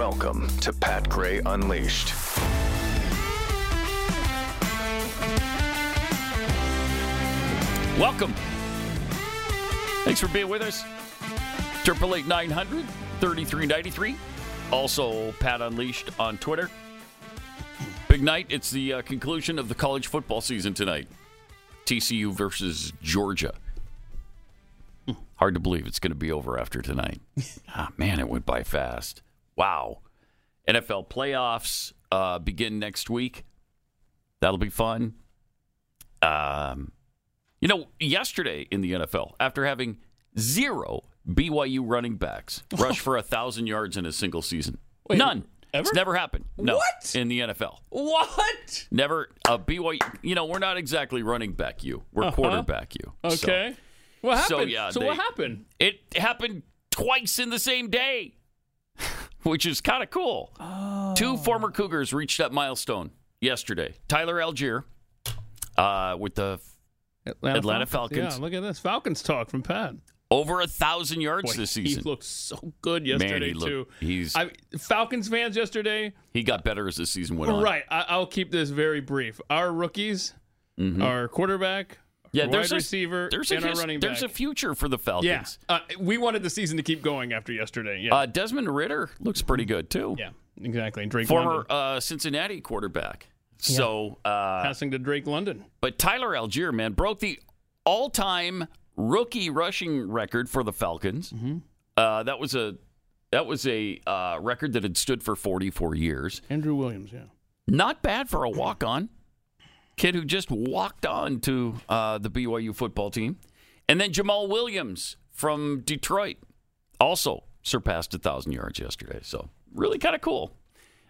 Welcome to Pat Gray Unleashed. Welcome. Thanks for being with us. Triple eight nine hundred thirty three ninety three. Also, Pat Unleashed on Twitter. Big night. It's the uh, conclusion of the college football season tonight. TCU versus Georgia. Hard to believe it's going to be over after tonight. ah, man, it went by fast. Wow. NFL playoffs uh, begin next week. That'll be fun. Um, you know, yesterday in the NFL, after having zero BYU running backs rush for a thousand yards in a single season, Wait, none. ever? It's never happened. No, What? in the NFL? What? Never. A BYU. You know, we're not exactly running back you. We're Uh-huh. quarterback you. So Okay. what happened? so, yeah, so they- what happened? it happened twice in the same day, which is kind of cool. Two former Cougars reached that milestone yesterday. Tyler Allgeier uh, with the Atlanta Falcons. Yeah, look at this Falcons talk from Pat. over a thousand yards Boy, this season. he looked so good Man, yesterday he too. looked, he's I, Falcons fans yesterday. he got better as the season went on. Right. I, I'll keep this very brief. Our rookies, our quarterback, Mm-hmm. Yeah, there's a, receiver, there's a and his- running there's a future for the yeah, Falcons. uh, we wanted the season to keep going after yesterday. Yeah, Uh, Desmond Ridder looks pretty good too. yeah, exactly. Drake Former uh, Cincinnati quarterback. So, uh, passing to Drake London. but Tyler Allgeier, man, broke the all-time rookie rushing record for the Falcons. Mm-hmm. Uh, that was a that was a uh, record that had stood for 44 years. Andrew Williams. Yeah. Not bad for a walk-on kid who just walked on to uh, the BYU football team, and then Jamaal Williams from Detroit also surpassed a thousand yards yesterday. So really kind of cool.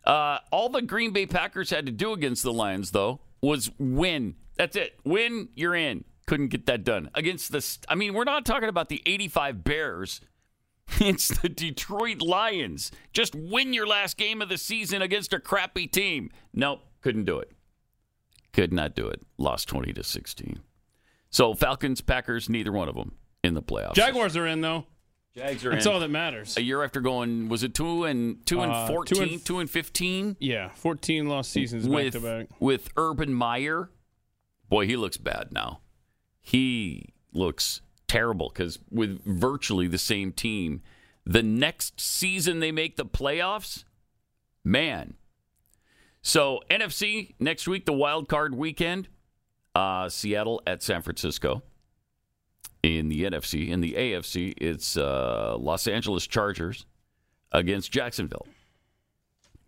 Uh, all the Green Bay Packers had to do against the Lions, though, was win. That's it. Win, you're in. Couldn't get that done against the. I mean, we're not talking about the 85 Bears. It's the Detroit Lions. Just win your last game of the season against a crappy team. Nope, couldn't do it. Could not do it. Lost 20 to 16. So Falcons, Packers, neither one of them in the playoffs. Jaguars are in though. Jags are That's in. all that matters. a year after going, was it two and two and Uh, two 14, and- two and 15 Yeah, 14 lost seasons back with to back. with Urban Meyer? Boy, he looks bad now. He looks terrible because with virtually the same team, the next season they make the playoffs, man. So NFC next week, the wild card weekend, uh, Seattle at San Francisco. In the NFC, in the AFC, it's uh, Los Angeles Chargers against Jacksonville.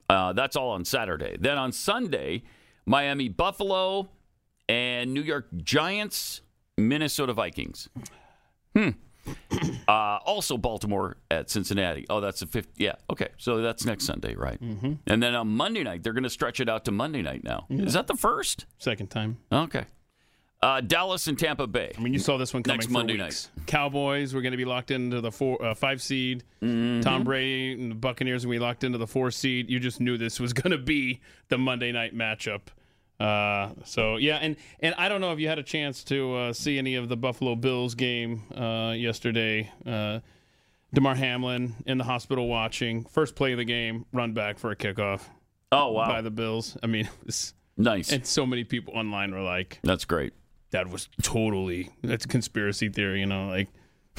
Uh, that's all on Saturday. Then on Sunday, Miami Buffalo and New York Giants, Minnesota Vikings. Hmm. Uh, also Baltimore at Cincinnati. Oh, that's the fifth. Yeah. Okay. So that's next Sunday, right? Mm-hmm. And then on Monday night, they're going to stretch it out to Monday night now. Is that the first? Second time. Okay. Uh, Dallas and Tampa Bay. I mean, you saw this one coming Next Monday weeks. Cowboys were going to be locked into the four, uh, five seed. Tom Brady and the Buccaneers be locked into the four seed. You just knew this was going to be the Monday night matchup. Uh, so yeah, and and I don't know if you had a chance to uh, see any of the Buffalo Bills game uh, yesterday. Uh, Damar Hamlin in the hospital watching first play of the game, run back for a kickoff Oh, wow. by the Bills. I mean, it's, nice. and so many people online were like, That's great. that was totally that's a conspiracy theory, you know, like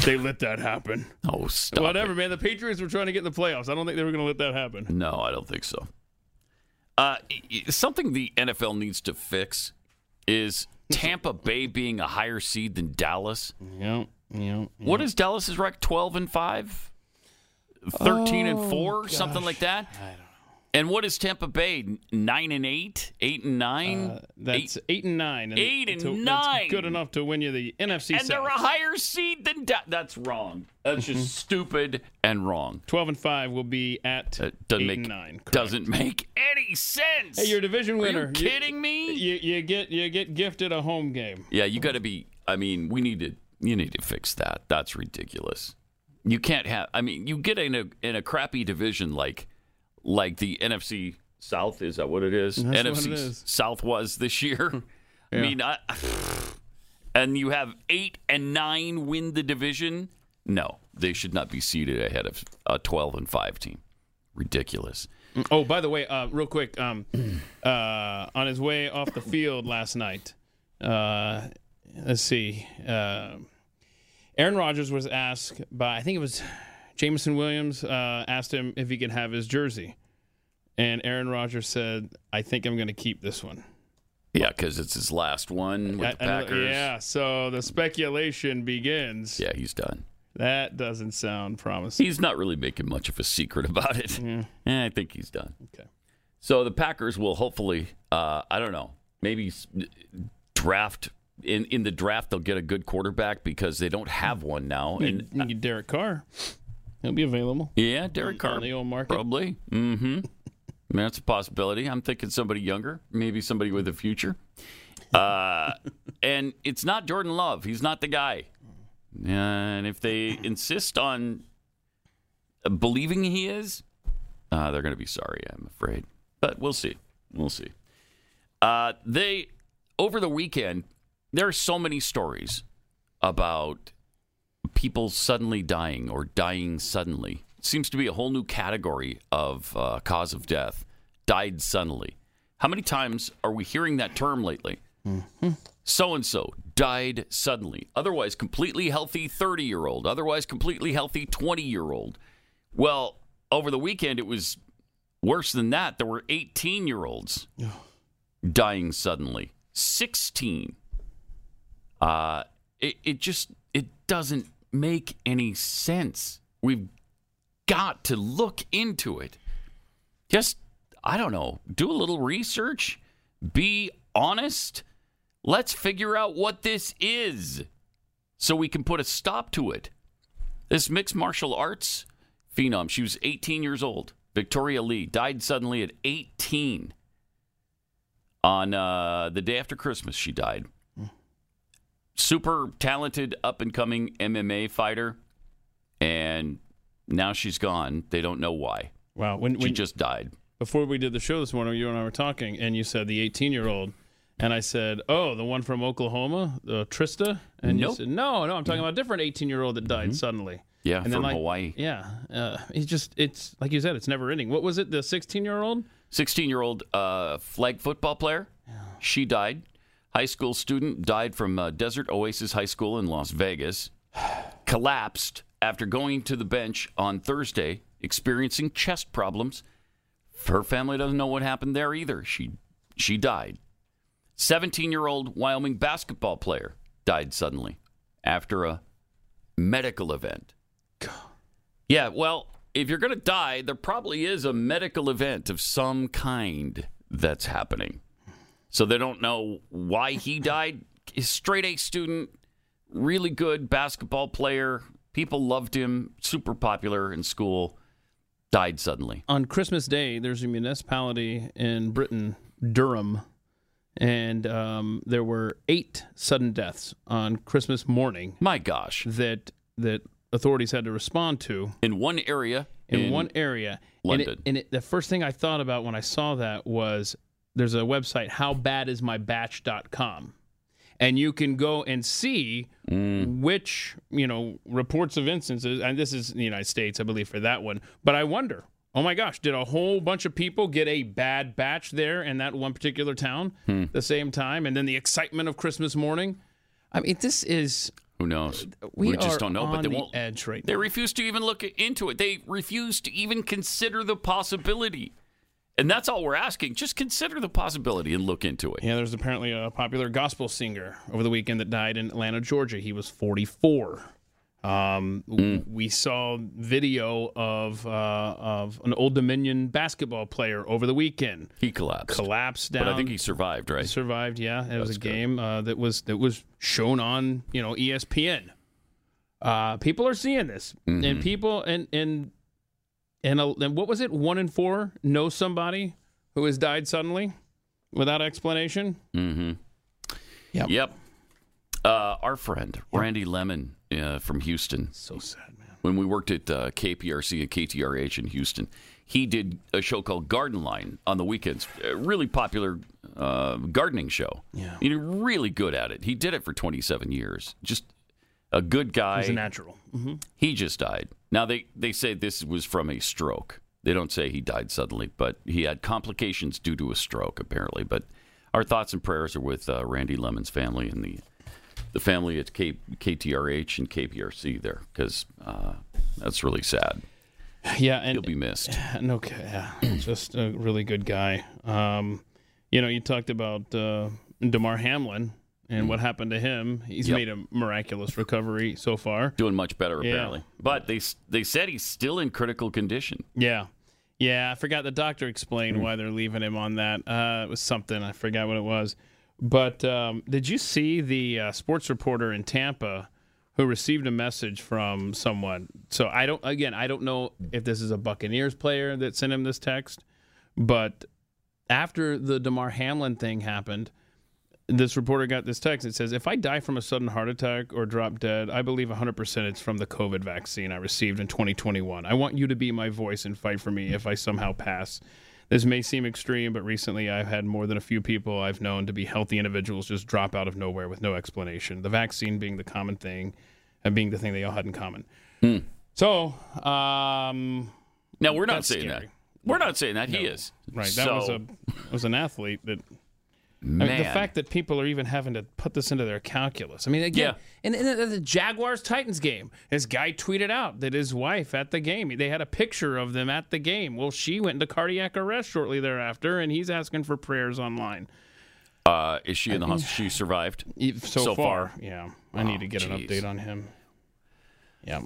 they let that happen. Oh, stop. Whatever, it. man. The Patriots were trying to get in the playoffs. I don't think they were going to let that happen. No, I don't think so. Uh, something the NFL needs to fix is Tampa Bay being a higher seed than Dallas. Yeah, yeah. What is Dallas's record? 12 and 5? 13 and 4? Something like that? And what is Tampa Bay? 9 and 8? 8 and 9? Uh, that's eight, and nine. And Eight and to- that's nine. good enough to win you the NFC and they're a higher seed than Da- That's wrong. That's Mm-hmm. just stupid and wrong. Twelve and five will be at It doesn't eight make and nine. correct. doesn't make any sense. Hey, you're a division Are winner. you kidding me? You, you get you get gifted a home game. Yeah, you got to be. I mean, we need to. You need to fix that. That's ridiculous. You can't have. I mean, you get in a in a crappy division like like the NFC South. Is that what it is? That's NFC it is. South was this year. I mean, I, and you have eight and nine win the division. No, they should not be seated ahead of a twelve and five team. Ridiculous. Oh, by the way, uh, real quick, um, uh, on his way off the field last night, uh, let's see, uh, Aaron Rodgers was asked by I think it was Jameson Williams uh, asked him if he could have his jersey, and Aaron Rodgers said, "I think I'm going to keep this one." Yeah, because it's his last one with the I- Packers. yeah, so the speculation begins. Yeah, he's done. That doesn't sound promising. He's not really making much of a secret about it. Eh, I think he's done. Okay. So the Packers will hopefully, uh, I don't know, maybe draft in in the draft they'll get a good quarterback because they don't have one now. And Derek Carr. He'll be available. yeah, Derek Carr on the old market. probably. Mm-hmm. That's a possibility. I'm thinking somebody younger, maybe somebody with a future. Uh, and it's not Jordan Love. He's not the guy. And if they insist on believing he is, uh, they're going to be sorry, I'm afraid. But we'll see. We'll see. Uh, they, over the weekend, there are so many stories about people suddenly dying or dying suddenly. It seems to be a whole new category of uh, cause of death. Died suddenly. How many times are we hearing that term lately? So and so died suddenly. Otherwise, completely healthy 30 year old. Otherwise, completely healthy 20 year old. Well, over the weekend, it was worse than that. There were 18 year olds dying suddenly. 16. Uh, it, it just it doesn't make any sense. We've got to look into it. Just I don't know, do a little research, be honest. Let's figure out what this is so we can put a stop to it. This mixed martial arts phenom, she was 18 years old. Victoria Lee died suddenly at 18. On uh, the day after Christmas, she died super talented up and coming MMA fighter, and now she's gone. They don't know why. Wow. When, She just died. before we did the show this morning, you and I were talking, and you said the 18 year old. And I said, "Oh, the one from Oklahoma, uh, Trista." And you said, "No, no, I'm talking about a different 18 year old that died suddenly." Yeah, And then, from like- Hawaii. Yeah, uh, it's just it's like you said, it's never ending. What was it? The 16 year old? 16 year old uh, flag football player. She died. High school student died from uh, Desert Oasis High School in Las Vegas. Collapsed after going to the bench on Thursday, experiencing chest problems. Her family doesn't know what happened there either. She she died. 17 year old Wyoming basketball player died suddenly after a medical event. Yeah, well, if you're going to die, there probably is a medical event of some kind that's happening. So they don't know why he died. He's straight A student, really good basketball player. People loved him, super popular in school. Died suddenly. On Christmas Day, there's a municipality in Britain, Durham, and um, there were eight sudden deaths on Christmas morning My gosh. that that authorities had to respond to. In one area, in, one area. London. And, it, and it, the first thing I thought about when I saw that was there's a website, howbadismybatch.com. And you can go and see Mm. which, you know, reports of instances, and this is in the United States, I believe, for that one. But I wonder, oh my gosh, did a whole bunch of people get a bad batch there in that one particular town Hmm. the same time? And then the excitement of Christmas morning? I mean, this is, who knows? we, just don't know, but they the won't. edge right They now. refuse to even look into it. They refuse to even consider the possibility. And that's all we're asking. Just consider the possibility and look into it. Yeah, there's apparently a popular gospel singer over the weekend that died in Atlanta, Georgia. He was 44. Um, w- We saw video of uh, of an Old Dominion basketball player over the weekend He collapsed. collapsed down. But I think he survived, right? He survived. Yeah, it was a good. game uh, that was that was shown on you know ESPN. Uh, people are seeing this, Mm-hmm. and people and and and, uh, and what was it? One in four know somebody who has died suddenly without explanation. Mm-hmm. Yep. Yep. Uh, our friend Randy Lemmon uh, from Houston, So sad, man. when we worked at uh, KPRC and KTRH in Houston, he did a show called Garden Line on the weekends. A really popular uh, gardening show. Yeah. He's really good at it. He did it for 27 years. Just a good guy. He's a natural. hmm He just died. Now they they say this was from a stroke. They don't say he died suddenly, but he had complications due to a stroke, apparently. But our thoughts and prayers are with uh, Randy Lemmon's family and the the family at K- KTRH and KPRC there, because uh, that's really sad. Yeah, and He'll be missed. no, yeah, just a really good guy. Um, you know, you talked about uh, Damar Hamlin and what happened to him. He's Yep. made a miraculous recovery so far. Doing much better, Yeah. apparently. But they they said he's still in critical condition. Yeah. Yeah, I forgot the doctor explained why they're leaving him on that. Uh, it was something, I forgot what it was. But um, did you see the uh, sports reporter in Tampa who received a message from someone? So I don't, again, I don't know if this is a Buccaneers player that sent him this text, but after the Damar Hamlin thing happened, this reporter got this text. It says, If I die from a sudden heart attack or drop dead, I believe 100% it's from the COVID vaccine I received in 2021. I want you to be my voice and fight for me if I somehow pass. This may seem extreme, but recently I've had more than a few people I've known to be healthy individuals just drop out of nowhere with no explanation. The vaccine being the common thing and being the thing they all had in common. So, um, Now we're not saying scary. that. We're not saying that. He is right, that So, was a was an athlete that I mean, the fact that people are even having to put this into their calculus. I mean, again, in, in the, the Jaguars Titans game, this guy tweeted out that his wife at the game, they had a picture of them at the game. Well, she went into cardiac arrest shortly thereafter, and he's asking for prayers online. uh, is she in the hospital? She survived. So, So far, far. yeah. I need to get an update on him. Yeah.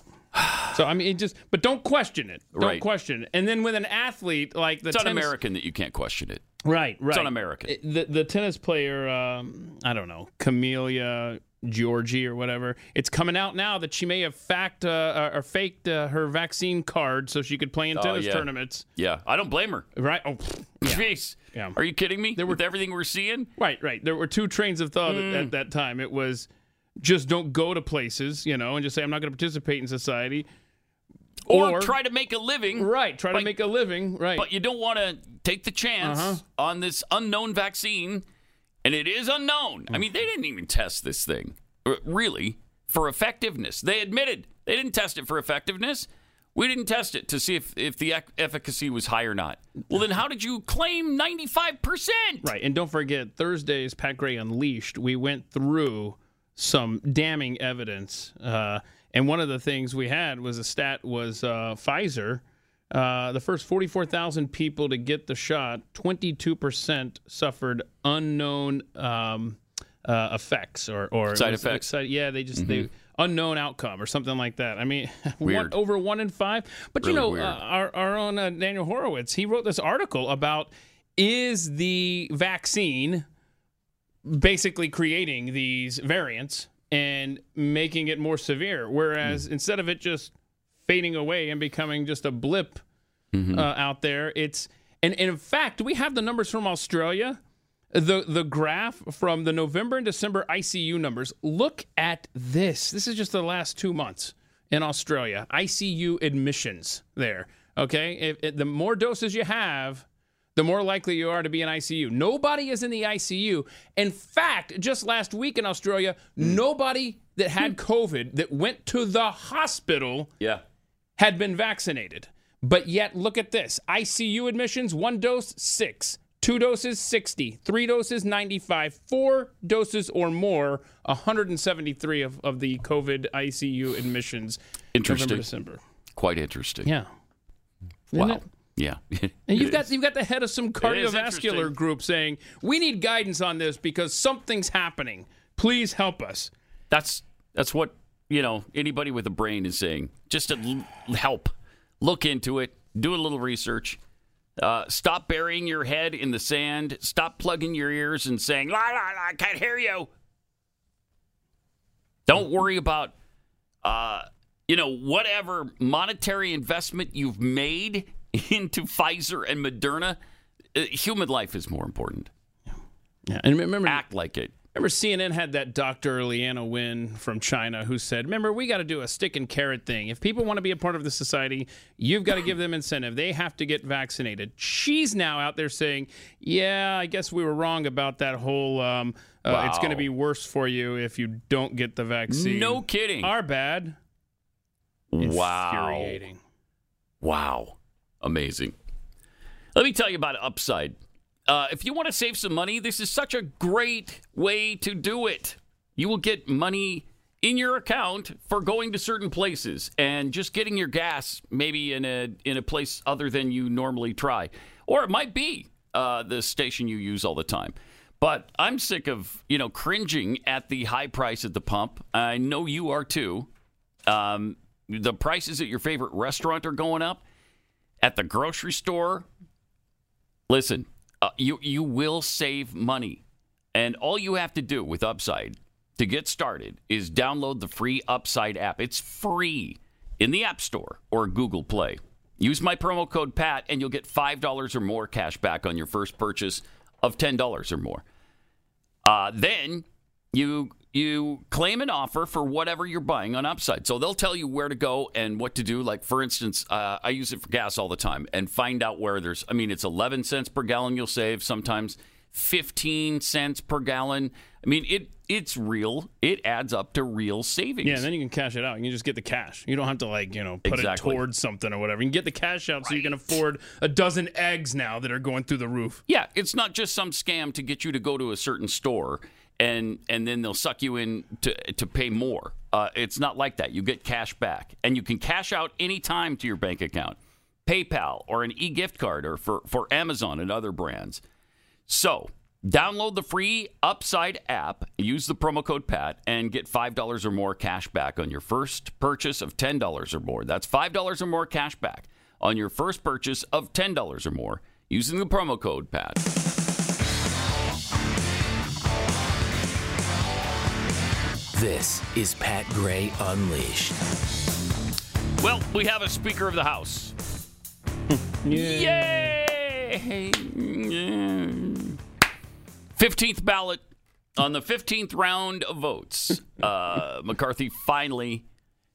So I mean, it just but don't question it. Don't Right. question it. And then with an athlete like the It's tennis- un-American that you can't question it. Right, right. un-American. It- The the tennis player, um, I don't know, Camila Giorgi or whatever. It's coming out now that she may have fact uh, or faked uh, her vaccine card so she could play in Oh, tennis yeah. tournaments. Yeah, I don't blame her. Right? Oh, pfft. Jeez, Yeah. are you kidding me? There With everything we're seeing, right, right. There were two trains of thought Hmm. at, at that time. It was just don't go to places, you know, and just say I'm not going to participate in society. or, Or- try to make a living, Right, try to make a living. Right. but you don't want to take the chance Uh-huh. on this unknown vaccine, and it is unknown. I mean, they didn't even test this thing uh, really for effectiveness. They admitted they didn't test it for effectiveness. We didn't test it to see if, if the ec- efficacy was high or not. Well, then how did you claim 95%? Right. And don't forget, Thursday's Pat Gray Unleashed, we went through some damning evidence. Uh, and one of the things we had was a stat was uh, Pfizer. Uh, the first 44,000 people to get the shot, 22% suffered unknown um, uh, effects or, or Side was- effects? side- yeah, they just they unknown outcome or something like that. I mean, one, over one in five. But you know, uh, our our own uh, Daniel Horowitz, he wrote this article about is the vaccine basically creating these variants and making it more severe, whereas Hmm. instead of it just fading away and becoming just a blip Mm-hmm. uh, out there, it's and, and in fact, we have the numbers from Australia. The the graph from the November and December ICU numbers. Look at this. This is just the last two months in Australia. ICU admissions there. Okay, if, if the more doses you have, the more likely you are to be in ICU. Nobody is in the ICU. In fact, just last week in Australia, hmm. nobody that had hmm. COVID that went to the hospital Yeah. had been vaccinated. But yet, look at this ICU admissions, one dose, six. Two doses, 60. Three doses, 95. Four doses or more, 173 of, of the COVID ICU admissions. Interesting. November, December. Quite interesting. Yeah. Isn't Wow. it? Yeah. And you've got you've got the head of some cardiovascular group saying we need guidance on this because something's happening. Please help us. That's that's what you know. Anybody with a brain is saying. Just to l- help, look into it, do a little research. Uh, stop burying your head in the sand. Stop plugging your ears and saying "la la la," I can't hear you. Don't worry about, uh, you know, whatever monetary investment you've made into Pfizer and Moderna. Uh, human life is more important. Yeah, and remember Act like it. Remember, CNN had that Dr. Leana Wen from China who said, Remember, we got to do a stick and carrot thing. If people want to be a part of the society, you've got to give them incentive. They have to get vaccinated. She's now out there saying, Yeah, I guess we were wrong about that whole, um, uh, it's going to be worse for you if you don't get the vaccine. No kidding. Our bad. Wow. Wow. Amazing. Let me tell you about Upside. Uh, if you want to save some money, this is such a great way to do it. You will get money in your account for going to certain places and just getting your gas maybe in a in a place other than you normally try, or it might be uh, the station you use all the time. But I'm sick of you know cringing at the high price at the pump. I know you are too. Um, the prices at your favorite restaurant are going up. At the grocery store, listen, uh, you you will save money, and all you have to do with Upside to get started is download the free Upside app. It's free in the App Store or Google Play. Use my promo code PAT, and you'll get five dollars or more cash back on your first purchase of ten dollars or more. Uh, then you you claim an offer for whatever you're buying on Upside. So they'll tell you where to go and what to do. Like for instance, uh, I use it for gas all the time and find out where there's. I mean, it's 11 cents per gallon you'll save. Sometimes 15 cents per gallon. I mean, it it's real. It adds up to real savings. Yeah, and then you can cash it out. You can just get the cash. You don't have to like you know put Exactly. it towards something or whatever. You can get the cash out so you can afford a dozen eggs now that are going through the roof. Yeah, it's not just some scam to get you to go to a certain store and and then they'll suck you in to to pay more. Uh, it's not like that. You get cash back, and you can cash out anytime to your bank account, PayPal or an e-gift card, or for for Amazon and other brands. So. Download the free Upside app, use the promo code PAT, and get $5 or more cash back on your first purchase of $10 or more. That's $5 or more cash back on your first purchase of $10 or more using the promo code PAT. This is Pat Gray Unleashed. Well, we have a Speaker of the House. Yay! 15th ballot on the 15th round of votes. Uh, McCarthy finally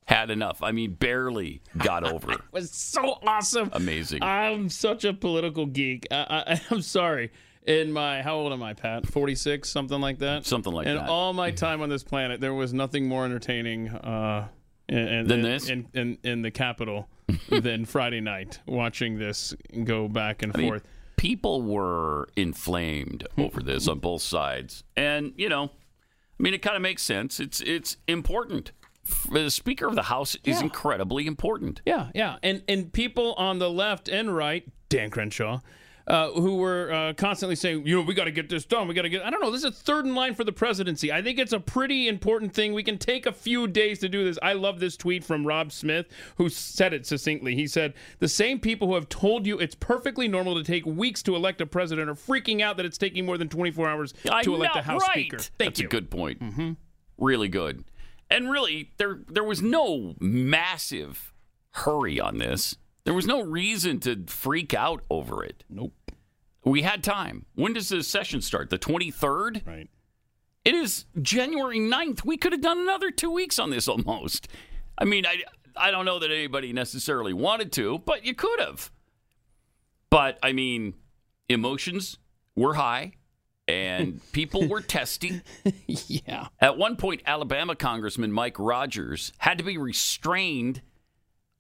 had enough. I mean, barely got over. It was so awesome. Amazing. I'm such a political geek. I, I, I'm sorry. In my, how old am I, Pat? 46, something like that? Something like that. in all my time on this planet, there was nothing more entertaining uh, in, in, Than in- this? In, in, in the capital than Friday night, watching this go back and I mean, forth. people were inflamed over this on both sides, and you know, I mean, it kind of makes sense. It's it's important. The Speaker of the House is Yeah. incredibly important. Yeah, yeah, and and people on the left and right, Dan Crenshaw, uh, who were uh, constantly saying, you know, we got to get this done. We got to get. I don't know. This is a third in line for the presidency. I think it's a pretty important thing. We can take a few days to do this. I love this tweet from Rob Smith, who said it succinctly. He said, "The same people who have told you it's perfectly normal to take weeks to elect a president are freaking out that it's taking more than 24 hours I to elect know, a House right. Speaker." Thank That's you. a good point. Mm-hmm. Really good. And really, there there was no massive hurry on this. There was no reason to freak out over it. Nope. We had time. When does the session start? The 23rd? Right. It is January 9th. We could have done another two weeks on this almost. I mean, I, I don't know that anybody necessarily wanted to, but you could have. But, I mean, emotions were high and people were testy. Yeah. At one point, Alabama Congressman Mike Rogers had to be restrained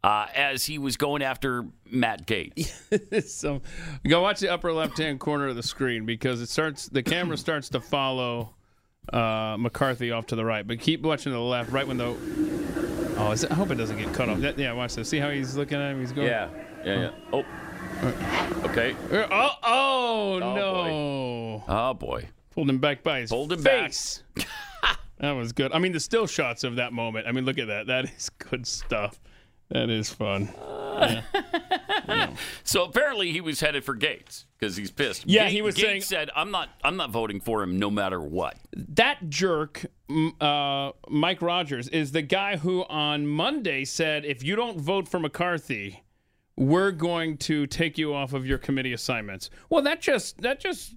uh, as he was going after Matt Gaetz. so go watch the upper left hand corner of the screen because it starts the camera starts to follow uh, McCarthy off to the right, but keep watching to the left. Right when the oh, is it, I hope it doesn't get cut off. That- yeah, watch this. See how he's looking at him? He's going. yeah, yeah. Yeah. Oh, okay. Uh, Oh, oh, no! Oh boy. Pulled him back by his Pulled him back. face. that was good. I mean, the still shots of that moment. I mean, look at that. That is good stuff. That is fun. So apparently he was headed for Gaetz because he's pissed. Yeah, Gaetz, he was Gaetz saying- said, "I'm not. I'm not voting for him, no matter what." that jerk, uh, Mike Rogers, is the guy who on Monday said, if you don't vote for McCarthy, we're going to take you off of your committee assignments. Well, that just that just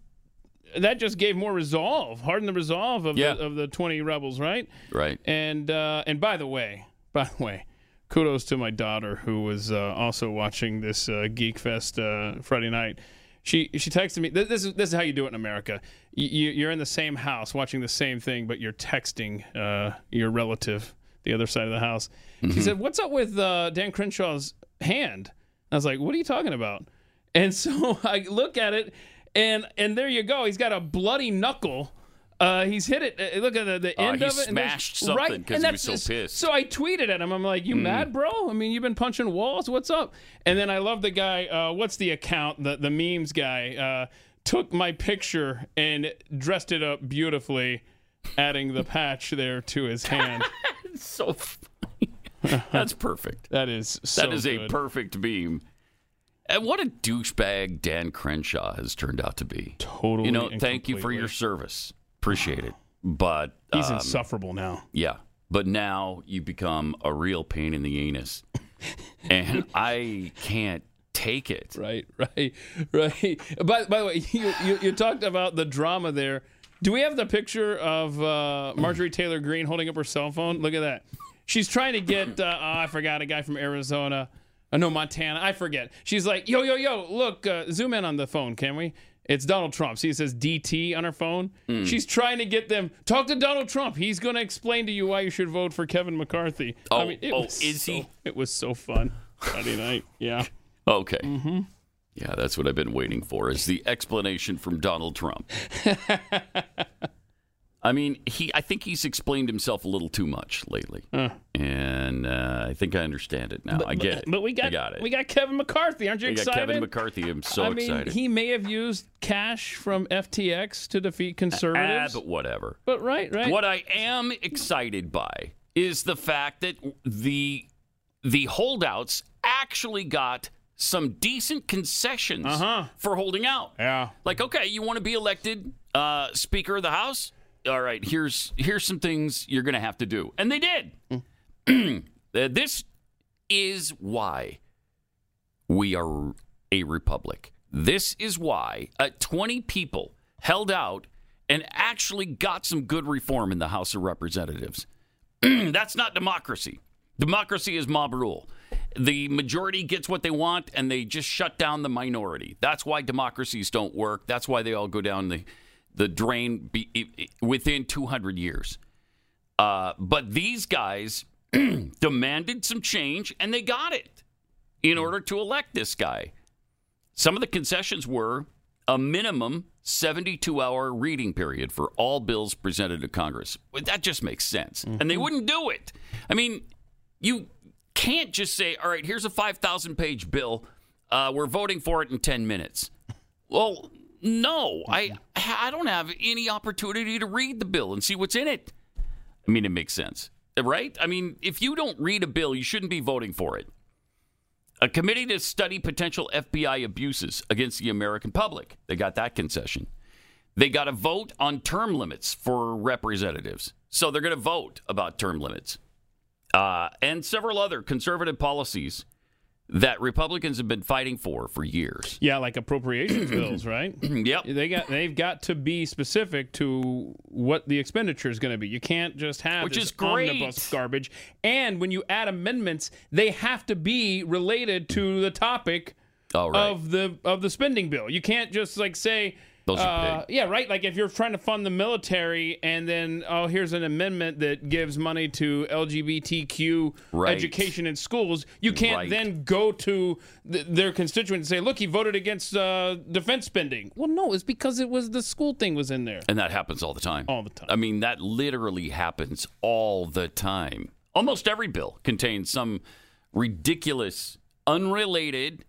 that just gave more resolve, hardened the resolve of Yeah. the, of the twenty rebels, right? Right. And uh, and by the way, by the way, kudos to my daughter who was uh, also watching this uh, Geek Fest uh, Friday night. She she texted me. This, this is this is how you do it in America. You, you, you're in the same house watching the same thing, but you're texting uh, your relative the other side of the house. She said, "What's up with uh, Dan Crenshaw's hand?" I was like, "What are you talking about?" And so I look at it, and and there you go. He's got a bloody knuckle. Uh, he's hit it. uh, Look at the, the Uh, end he of it. and smashed something because and he was so pissed. So I tweeted at him. I'm like, "You mad, bro? I mean, you've been punching walls. What's up?" And then I love the guy. Uh, what's the account? The the memes guy uh, took my picture and dressed it up beautifully, adding the patch there to his hand. so funny. That's perfect. That is so That is a perfect beam. And what a douchebag Dan Crenshaw has turned out to be. totally. You know, and thank you for your service. Appreciate it. But He's um, insufferable now. yeah, but now you become a real pain in the anus, and I can't take it. Right, right, right. By, by the way, you, you, you talked about the drama there. Do we have the picture of uh, Marjorie Taylor Greene holding up her cell phone? Look at that. She's trying to get, uh, oh, I forgot, a guy from Arizona. Uh, no, Montana. I forget. She's like, yo, yo, yo, look, uh, zoom in on the phone, can we? It's Donald Trump. See, it says DT on her phone. Hmm. She's trying to get them, talk to Donald Trump. He's going to explain to you why you should vote for Kevin McCarthy. I Oh, mean, it oh, is so- he? It was so fun Friday night. Yeah. Okay. Mm-hmm. Yeah, that's what I've been waiting for is the explanation from Donald Trump. I mean, he I think he's explained himself a little too much lately. And uh, I think I understand it now. I get it. But we got, I got it. we got Kevin McCarthy. Aren't you We got excited? Kevin McCarthy. I'm so I mean, excited. he may have used cash from FTX to defeat conservatives. but whatever. but right, right. What I am excited by is the fact that the the holdouts actually got some decent concessions Uh-huh. for holding out. Yeah. Like, okay, you want to be elected uh, Speaker of the House? All right, here's here's some things you're going to have to do, and they did. Uh, this is why we are a republic. This is why uh, 20 people held out and actually got some good reform in the House of Representatives. That's not democracy. Democracy is mob rule. The majority gets what they want and they just shut down the minority. That's why democracies don't work. That's why they all go down the, the drain be, i- i- within 200 years. Uh, but these guys demanded some change and they got it in order to elect this guy. Some of the concessions were a minimum 72 hour reading period for all bills presented to Congress. Well, that just makes sense. And they wouldn't do it. I mean, you can't just say, all right, here's a 5,000 page bill. Uh, we're voting for it in 10 minutes. Well, no, I, I don't have any opportunity to read the bill and see what's in it. I mean, it makes sense, right? I mean, if you don't read a bill, you shouldn't be voting for it. A committee to study potential FBI abuses against the American public. They got that concession. They got a vote on term limits for representatives. So they're going to vote about term limits. Uh, and several other conservative policies that Republicans have been fighting for for years. Yeah, like appropriations bills, right? Yep. They got they've got to be specific to what the expenditure is going to be. You can't just have Which is great. omnibus garbage. And when you add amendments, they have to be related to the topic right. of the of the spending bill. You can't just like say Those are uh, paid. yeah, right. Like if you're trying to fund the military, and then oh, here's an amendment that gives money to LGBTQ Right. education in schools, you can't Right. then go to th- their constituents and say, "Look, he voted against uh, defense spending." Well, no, it's because it was the school thing was in there. And that happens all the time. All the time. I mean, that literally happens all the time. Almost every bill contains some ridiculous, unrelated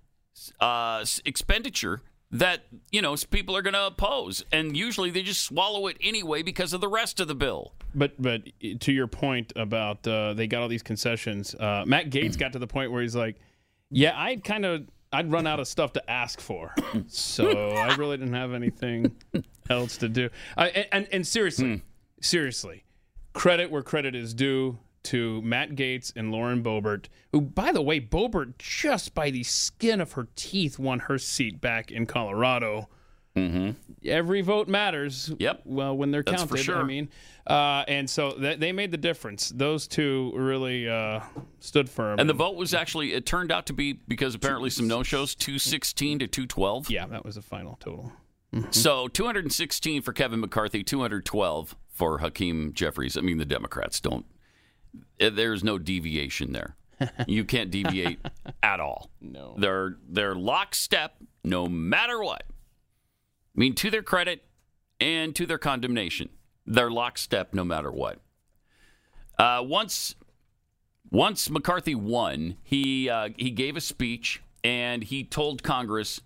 uh, expenditure that, you know, people are going to oppose. And usually they just swallow it anyway because of the rest of the bill. But but to your point about uh, they got all these concessions, uh, Matt Gaetz got to the point where he's like, "Yeah, I'd kind of I'd run out of stuff to ask for, so I really didn't have anything else to do." I, and, and and seriously, seriously, credit where credit is due to Matt Gaetz and Lauren Boebert, who, by the way, Boebert just by the skin of her teeth won her seat back in Colorado. Every vote matters. Yep. Well, when they're That's counted, sure. I mean, uh, and so th- they made the difference. Those two really uh, stood firm. And the vote was actually, it turned out to be, because apparently some no shows, 216 to 212. yeah, that was the final total. So 216 for Kevin McCarthy, 212 for Hakeem Jeffries. I mean, the Democrats don't. Eh, There's no deviation there. you can't deviate at all. No. They're they're lockstep no matter what. I mean, to their credit and to their condemnation, they're lockstep no matter what. Uh, once once McCarthy won, he uh, he gave a speech and he told Congress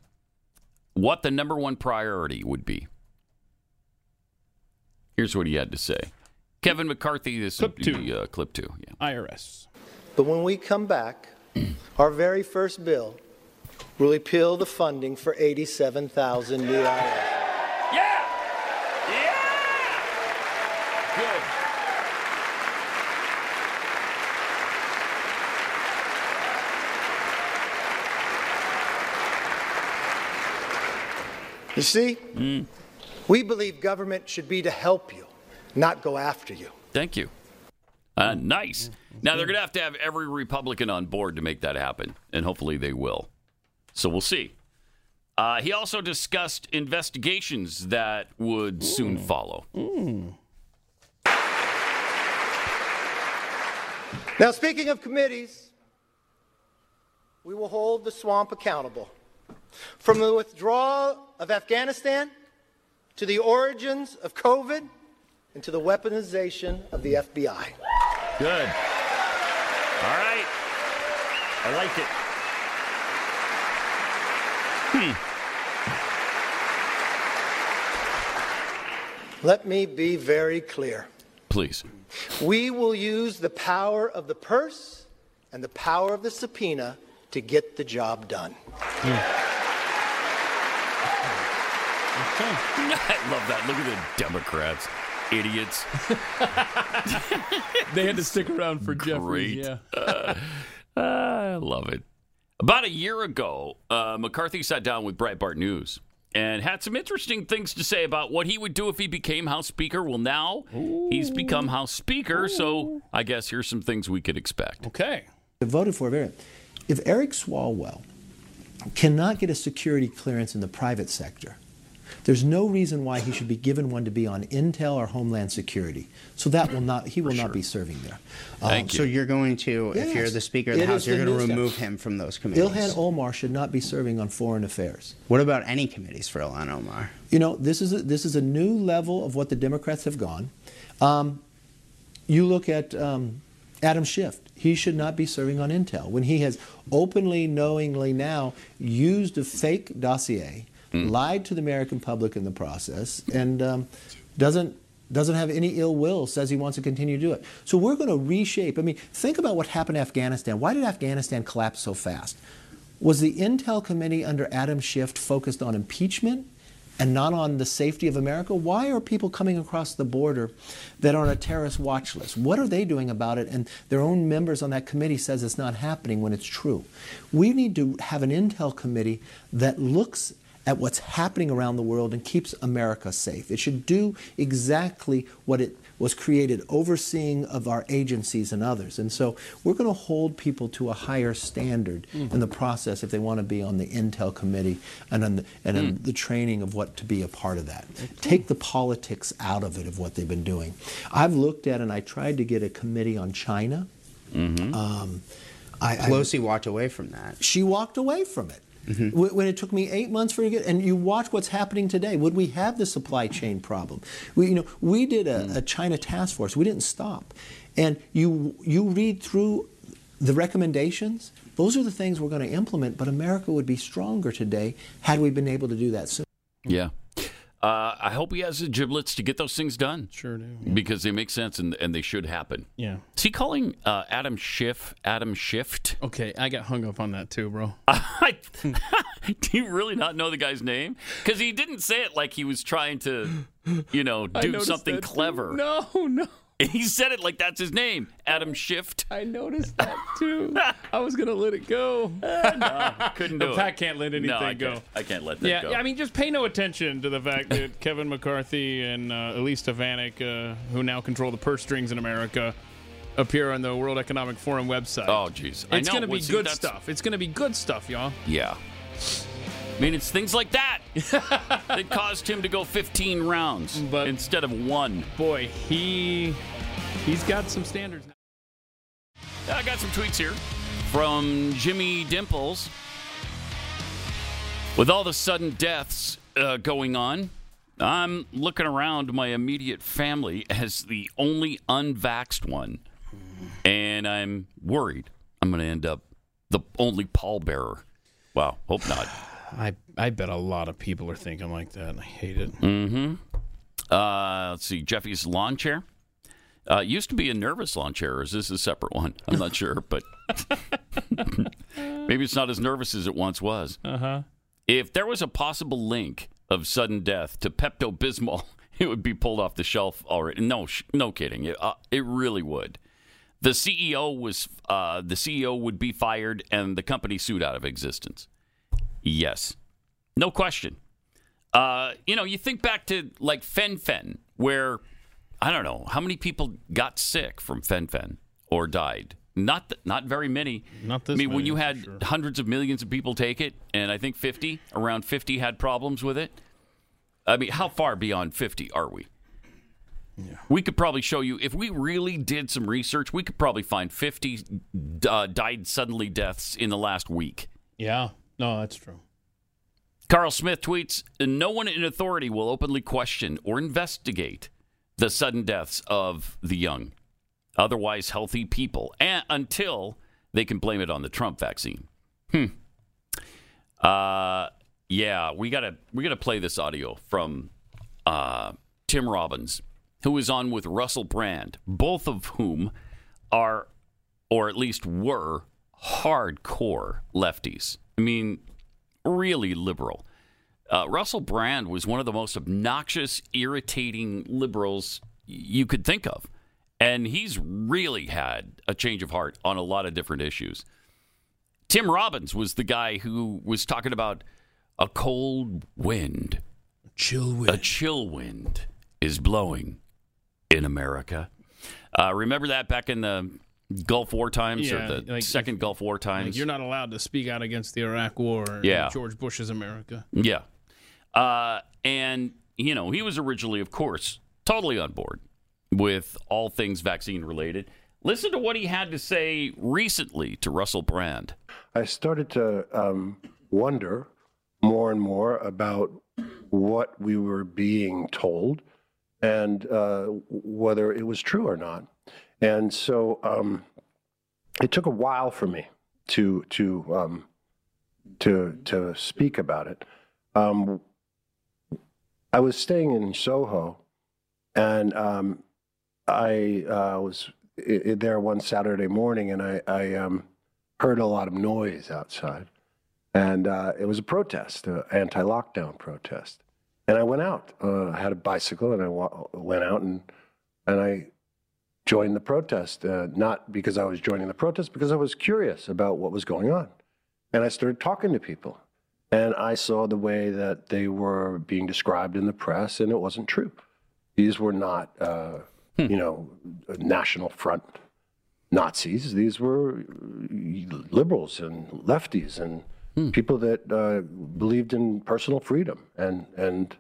what the number one priority would be. Here's what he had to say. Kevin McCarthy, this Clip two. be uh, clip two. Yeah. IRS. But when we come back, our very first bill will repeal the funding for 87,000 new IRS. Yeah! Yeah! Good. You see, we believe government should be to help you, not go after you. Thank you. Uh, nice. Now they're going to have to have every Republican on board to make that happen, and hopefully they will. So we'll see. Uh, he also discussed investigations that would soon follow. Now, speaking of committees, we will hold the swamp accountable. From the withdrawal of Afghanistan to the origins of COVID and to the weaponization of the FBI. Good. All right. I like it. Hmm. Let me be very clear. Please. We will use the power of the purse and the power of the subpoena to get the job done. Hmm. I love that. Look at the Democrats. Idiots. They had to stick around for Jeffrey. Great. Yeah. I love it. About a year ago, uh, McCarthy sat down with Breitbart News and had some interesting things to say about what he would do if he became House Speaker. Well, now he's become House Speaker, so I guess here's some things we could expect. Okay. voted for very. If Eric Swalwell cannot get a security clearance in the private sector, there's no reason why he should be given one to be on Intel or Homeland Security. So that will not he will not be serving there. Thank So you. you're going to, if you're the Speaker of the House, you're the going to remove step. him from those committees. Ilhan Omar should not be serving on foreign affairs. What about any committees for Ilhan Omar? You know, this is a, this is a new level of what the Democrats have gone. Um, you look at um, Adam Schiff. He should not be serving on Intel when he has openly, knowingly now used a fake dossier, lied to the American public in the process, and um, doesn't doesn't have any ill will. Says he wants to continue to do it. So we're going to reshape. I mean, think about what happened in Afghanistan. Why did Afghanistan collapse so fast? Was the Intel committee under Adam Schiff focused on impeachment and not on the safety of America? Why are people coming across the border that are on a terrorist watch list? What are they doing about it? And their own members on that committee says it's not happening when it's true. We need to have an Intel committee that looks at what's happening around the world and keeps America safe. It should do exactly what it was created, overseeing of our agencies and others. And so we're going to hold people to a higher standard mm-hmm. in the process if they want to be on the Intel committee and on the, and on mm. the training of what to be a part of that. Take the politics out of it of what they've been doing. I've looked at and I tried to get a committee on China. Mm-hmm. Um, I, I- Pelosi walked away from that. she walked away from it. Mm-hmm. Wh- When it took me eight months for to get, and you watch what's happening today. Would we have the supply chain problem? We, you know, we did a, mm. a China task force. We didn't stop, and you you read through the recommendations. Those are the things we're going to implement. But America would be stronger today had we been able to do that sooner. Yeah. Uh, I hope he has the giblets to get those things done Sure do. because they make sense and, and they should happen. Yeah. Is he calling uh, Adam Schiff Adam Shift? Okay, I got hung up on that too, bro. I, do you really not know the guy's name? Because he didn't say it like he was trying to, you know, do something clever. too. clever. No, no. He said it like that's his name, Adam Shift. I noticed that too. I was gonna let it go. Couldn't The do it. Pat can't let anything no, I go. Can't, I can't let that Yeah, go. yeah, I mean, just pay no attention to the fact that Kevin McCarthy and uh, Elise Stefanik, uh, who now control the purse strings in America, appear on the World Economic Forum website. oh, jeez. I it's know. going to be Well, see, good that's- stuff. It's going to be good stuff, y'all. Yeah. I mean, it's things like that that caused him to go 15 rounds But- instead of one. Boy, he he's got some standards. now. I got some tweets here. from Jimmy Dimples. With all the sudden deaths uh, going on, I'm looking around my immediate family as the only unvaxxed one, and I'm worried I'm going to end up the only pallbearer. Wow, hope not. I I bet a lot of people are thinking like that, and I hate it. Mm-hmm. Uh, let's see, Jeffy's lawn chair. Uh, used to be a nervous lawn chair, or is this a separate one? I'm not sure, but maybe it's not as nervous as it once was. Uh huh. If there was a possible link of sudden death to Pepto Bismol, it would be pulled off the shelf already. No, sh- no kidding. It, uh, it really would. The CEO was uh, the CEO would be fired and the company sued out of existence. Yes, no question. Uh, you know, you think back to like Fen-Phen, where I don't know how many people got sick from Fen-Phen or died. Not th- not very many. Not this I mean, when you had sure. hundreds of millions of people take it, and I think fifty, around fifty, had problems with it. I mean, how far beyond fifty are we? Yeah. We could probably show you if we really did some research. We could probably find fifty uh, died suddenly deaths in the last week. Yeah. No, that's true. Carl Smith tweets No one in authority will openly question or investigate the sudden deaths of the young, otherwise healthy people, and, until they can blame it on the Trump vaccine. Hmm. Uh, yeah, we gotta we gotta play this audio from uh, Tim Robbins, who is on with Russell Brand, both of whom are, or at least were, hardcore lefties. I mean, really liberal. Uh, Russell Brand was one of the most obnoxious, irritating liberals you could think of. And he's really had a change of heart on a lot of different issues. Tim Robbins was the guy who was talking about a cold wind, Chill wind. a chill wind is blowing in America. Uh, remember that back in the Gulf War times Yeah, or the like- second Gulf War times? Like you're not allowed to speak out against the Iraq War. or Yeah. George Bush's America. Yeah. Uh, and, you know, he was originally, of course, totally on board with all things vaccine related. Listen to what he had to say recently to Russell Brand. I started to um, wonder more and more about what we were being told and uh, whether it was true or not. And so um, it took a while for me to to um, to to speak about it. Um, I was staying in Soho, and um, I uh, was i- there one Saturday morning, and I, I um, heard a lot of noise outside, and uh, it was a protest, an anti-lockdown protest. And I went out. Uh, I had a bicycle, and I wa- went out and and I joined the protest. Uh, not because I was joining the protest, because I was curious about what was going on, and I started talking to people. And I saw the way that they were being described in the press, and it wasn't true. These were not, uh, you know, National Front Nazis. These were liberals and lefties and people that uh, believed in personal freedom. And and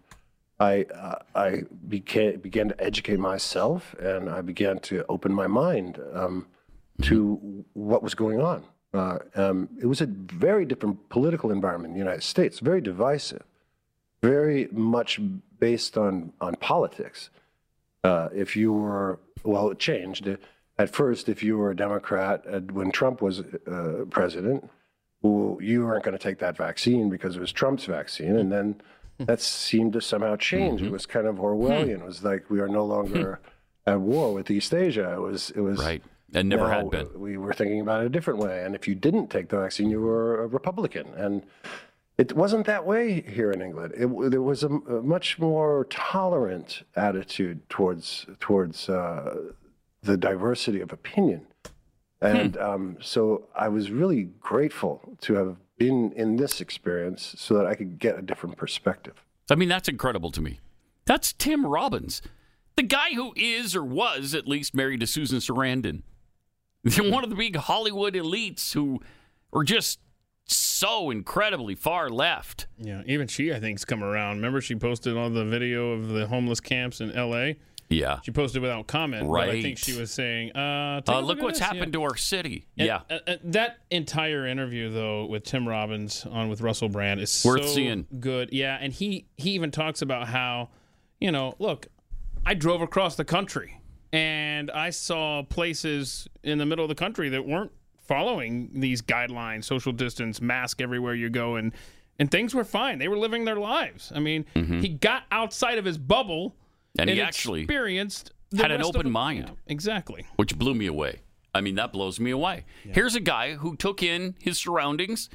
I uh, I began began to educate myself, and I began to open my mind um, to what was going on. Uh, um, it was a very different political environment in the United States, very divisive, very much based on on politics. Uh, if you were, well, it changed. At first, if you were a Democrat uh, when Trump was uh, president, well, you weren't going to take that vaccine because it was Trump's vaccine, and then Hmm. that seemed to somehow change. It mm-hmm. was kind of Orwellian. Hmm. It was like we are no longer hmm. at war with East Asia. It was, it was Right. And never now had been. We were thinking about it a different way, and if you didn't take the vaccine, you were a Republican, and it wasn't that way here in England. It, there was a, a much more tolerant attitude towards towards uh, the diversity of opinion, and um, so I was really grateful to have been in this experience so that I could get a different perspective. I mean, that's incredible to me. That's Tim Robbins, the guy who is or was at least married to Susan Sarandon, one of the big Hollywood elites who are just so incredibly far left. Yeah, even she, I think, has come around. Remember, she posted all the video of the homeless camps in L.A. Yeah. She posted without comment. But I think she was saying, uh, Uh, look what's this. happened to our city. And, yeah. uh, uh, that entire interview though with Tim Robbins on with Russell Brand is Worth so seeing. good. Yeah, and he he even talks about how, you know, look, I drove across the country and I saw places in the middle of the country that weren't following these guidelines, social distance, mask everywhere you go and and things were fine. They were living their lives. I mean, he got outside of his bubble Mm-hmm. And he actually experienced had an open mind. Yeah, exactly. which blew me away. I mean, that blows me away. Here's a guy who took in his surroundings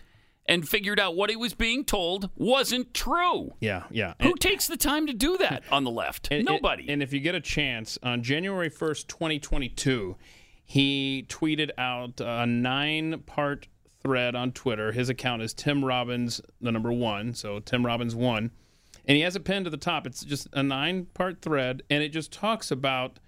and figured out what he was being told wasn't true. Yeah, yeah. Who takes the time to do that on the left? And- Nobody. And if you get a chance, on January 1st, 2022, he tweeted out a nine part thread on Twitter. His account is Tim Robbins, the number one. So Tim Robbins one. And he has a pen to the top. It's just a nine part thread. And it just talks about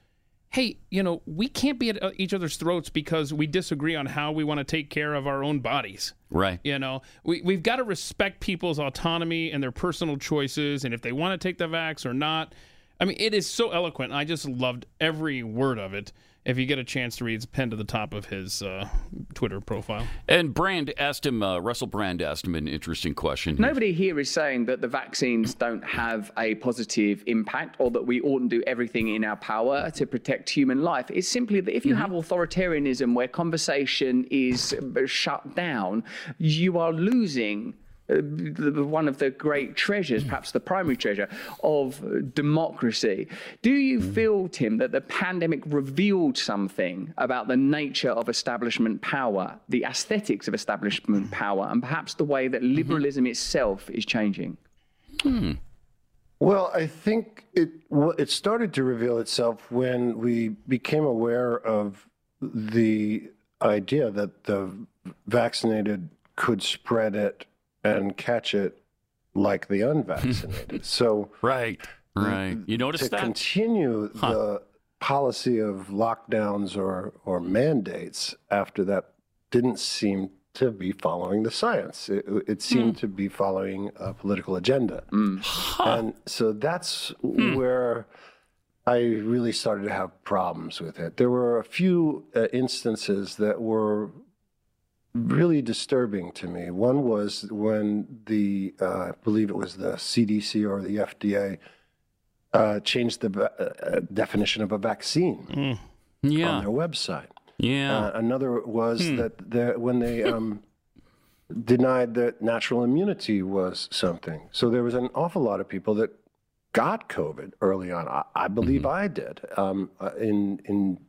hey, you know, we can't be at uh, each other's throats because we disagree on how we want to take care of our own bodies. right. You know, we, we've got to respect people's autonomy and their personal choices, and if they want to take the vax or not. I mean, it is so eloquent. I just loved every word of it. If you get a chance to read, it's pinned to the top of his uh, Twitter profile. And Brand asked him, uh, Russell Brand asked him an interesting question. Nobody here is saying that the vaccines don't have a positive impact or that we oughtn't do everything in our power to protect human life. It's simply that if you have authoritarianism where conversation is uh, shut down, you are losing. Uh, One of the great treasures, perhaps the primary treasure of democracy. Do you mm. feel, Tim, that the pandemic revealed something about the nature of establishment power, the aesthetics of establishment mm. power, and perhaps the way that mm-hmm. liberalism itself is changing? Hmm. Well, I think it well, it started to reveal itself when we became aware of the idea that the vaccinated could spread it and catch it like the unvaccinated. so Right. Right. You to noticed that? continue the policy of lockdowns or or mandates after that didn't seem to be following the science. It, it seemed Hmm. to be following a political agenda, and so that's where I really started to have problems with it. There were a few uh, instances that were really disturbing to me. One was when the, uh, I believe it was the CDC or the FDA, uh, changed the uh, definition of a vaccine on Yeah. their website. Yeah. Uh, another was that the, when they um, denied that natural immunity was something. So there was an awful lot of people that got COVID early on. I, I believe I did um, uh, in in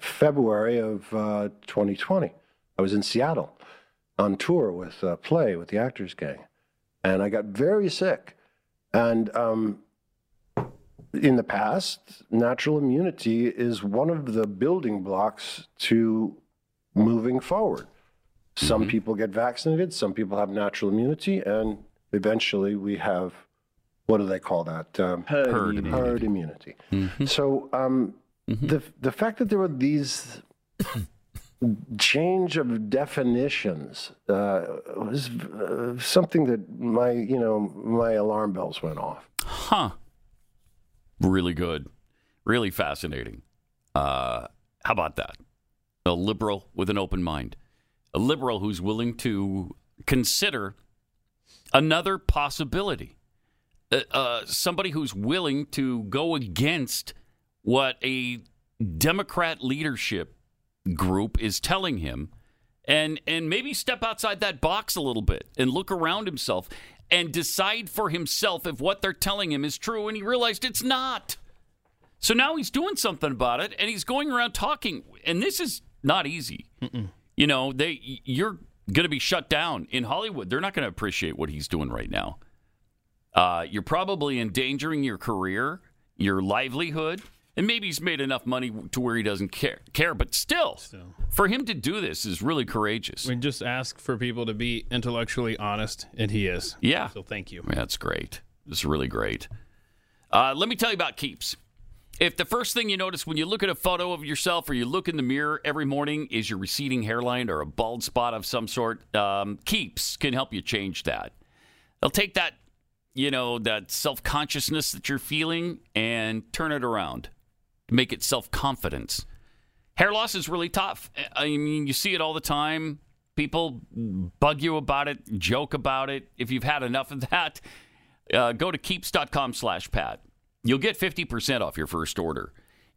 February of uh, 2020. I was in Seattle on tour with uh, Play with the Actors Gang, and I got very sick. And um, in the past, natural immunity is one of the building blocks to moving forward. Some people get vaccinated, some people have natural immunity, and eventually we have what do they call that? Um, Herd immunity. herd immunity. So um, the the fact that there were these change of definitions uh, was uh, something that my you know my alarm bells went off. Huh. Really good. Really fascinating. Uh, how about that? A liberal with an open mind. A liberal who's willing to consider another possibility. Uh, uh, somebody who's willing to go against what a Democrat leadership group is telling him and and maybe step outside that box a little bit and look around himself and decide for himself if what they're telling him is true and he realized it's not. So now he's doing something about it and he's going around talking and this is not easy. You know, they you're going to be shut down in Hollywood. They're not going to appreciate what he's doing right now. Uh, you're probably endangering your career, your livelihood, and maybe he's made enough money to where he doesn't care. Care, but still, still, for him to do this is really courageous. We just ask for people to be intellectually honest, and he is. Yeah. So thank you. That's great. It's really great. Uh, let me tell you about Keeps. If the first thing you notice when you look at a photo of yourself or you look in the mirror every morning is your receding hairline or a bald spot of some sort, um, Keeps can help you change that. They'll take that you know, that self consciousness that you're feeling and turn it around. Make it self confidence. Hair loss is really tough. I mean, you see it all the time. People bug you about it, joke about it. If you've had enough of that, uh, go to keeps.com slash pat. You'll get 50% off your first order.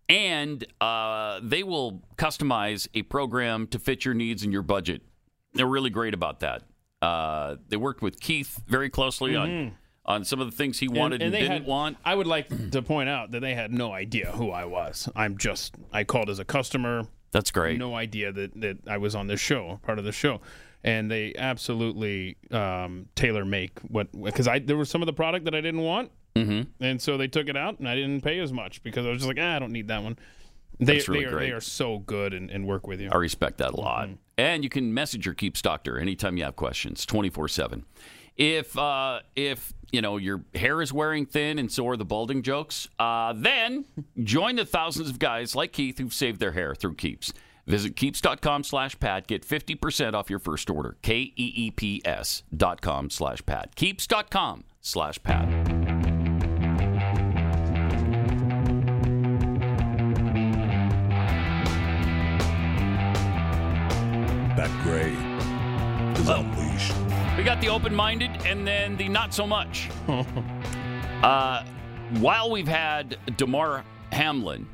And uh, they will customize a program to fit your needs and your budget. They're really great about that. Uh, they worked with Keith very closely on on some of the things he wanted and, they didn't had, want. I would like to point out that they had no idea who I was. I'm just I called as a customer. That's great. No idea that that I was on this show, part of the show, and they absolutely um, tailor make what because I there was some of the product that I didn't want, mm-hmm. and so they took it out, and I didn't pay as much because I was just like, ah, I don't need that one. They, That's really they are great. they are so good and, and work with you. I respect that a lot. And you can message your Keeps Doctor anytime you have questions, 24 7. If, uh, if you know, your hair is wearing thin and so are the balding jokes, uh, then join the thousands of guys like Keith who've saved their hair through Keeps. Visit keeps.com slash pat. Get 50% off your first order. K E E P S dot com slash pat. Keeps.com slash pat. Pat Gray is unleashed. We got the open minded and then the not so much. uh, while we've had Damar Hamlin,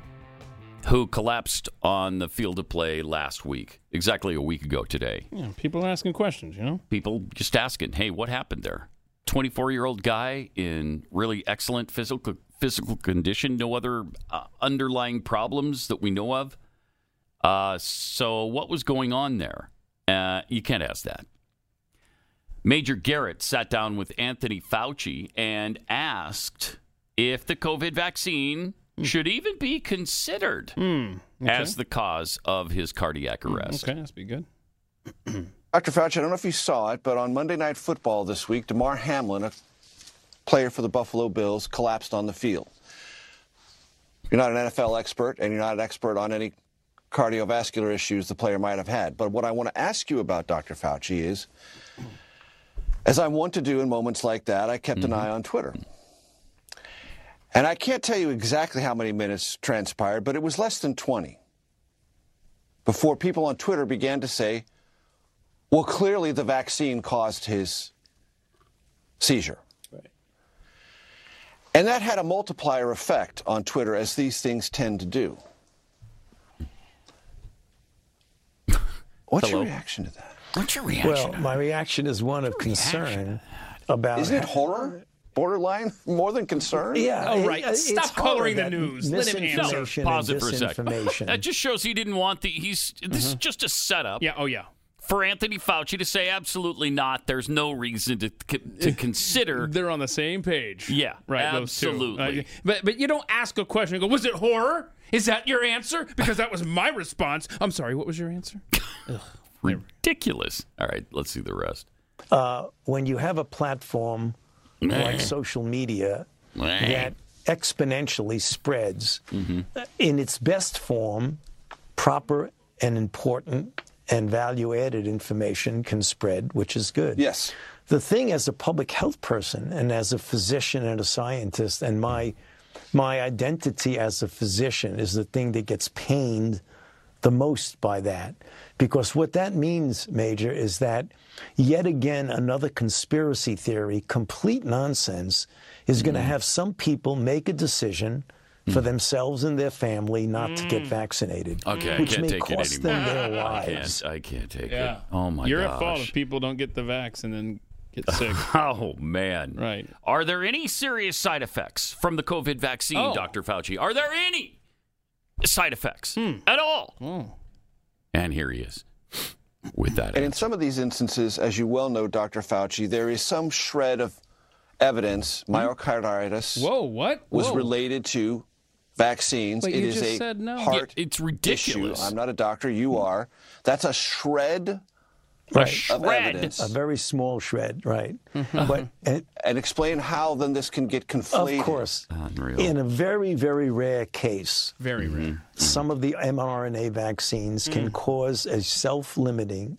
who collapsed on the field of play last week, exactly a week ago today, Yeah, people are asking questions, you know. people just asking, hey, what happened there? 24 year old guy in really excellent physical physical condition, no other uh, underlying problems that we know of. Uh, so, what was going on there? Uh, you can't ask that. Major Garrett sat down with Anthony Fauci and asked if the COVID vaccine hmm. should even be considered hmm, as the cause of his cardiac hmm, arrest. Okay, that's be good. Dr. Fauci, I don't know if you saw it, but on Monday Night Football this week, Damar Hamlin, a player for the Buffalo Bills, collapsed on the field. You're not an NFL expert, and you're not an expert on any cardiovascular issues the player might have had. But what I want to ask you about, Dr. Fauci, is as I want to do in moments like that, I kept an mm-hmm. eye on Twitter. And I can't tell you exactly how many minutes transpired, but it was less than 20 before people on Twitter began to say, well, clearly the vaccine caused his seizure. And that had a multiplier effect on Twitter, as these things tend to do. What's Hello? your reaction to that? What's your reaction? Well, my reaction is one of concern about. Isn't it horror? Borderline? More than concern? Yeah. Oh, right. it's Stop coloring the that news. Let him answer. Pause it for a second. That just shows he didn't want the. He's this is just a setup. Yeah. Oh, yeah. For Anthony Fauci to say absolutely not. There's no reason to to consider. They're on the same page. Yeah, right. those two. absolutely. Uh, but but you don't ask a question. and go, was it horror? Is that your answer? Because that was my response. I'm sorry. What was your answer? Ridiculous. All right, let's see the rest. uh, when you have a platform like social media that exponentially spreads in its best form, proper and important and value added information can spread, which is good. Yes. The thing as a public health person and as a physician and a scientist, and my my identity as a physician is the thing that gets pained the most by that. Because what that means, Major, is that yet again another conspiracy theory, complete nonsense, is going to mm. have some people make a decision for mm. themselves and their family not to get mm. vaccinated. Okay, I which can't may take it cost anymore. them their lives. I lives. can't. I can't take Yeah. it. Oh my god. You're gosh. at fault if people don't get the vax and then get sick. Oh man. Right. Are there any serious side effects from the COVID vaccine, Oh. Dr. Fauci? Are there any side effects hmm. at all? Oh. And here he is with that. And in some of these instances, as you well know, Dr. Fauci, there is some shred of evidence hmm? myocarditis Whoa. What? was Whoa. related to vaccines. But It you is just a said no. heart Yeah, it's issue. ridiculous. I'm not a doctor. You hmm. are. That's a shred a Right. of shred. A very small shred, right? Mm-hmm. but and, And explain how then this can get conflated. of course, Unreal. in a very, very rare case, Very mm-hmm. rare. some mm-hmm. of the mRNA vaccines can mm. cause a self limiting,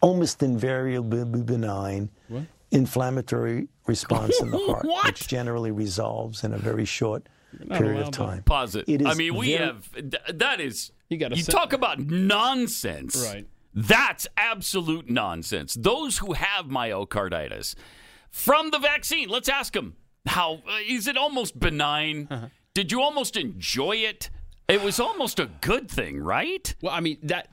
almost invariably benign inflammatory response in the heart, What? which generally resolves in a very short not period of time. Pause it. It I mean, we very- have that is You gotta you talk about nonsense. Right. That's absolute nonsense. Those who have myocarditis from the vaccine, let's ask them how uh, it almost benign? Uh-huh. Did you almost enjoy it? It was almost a good thing, right? Well, I mean that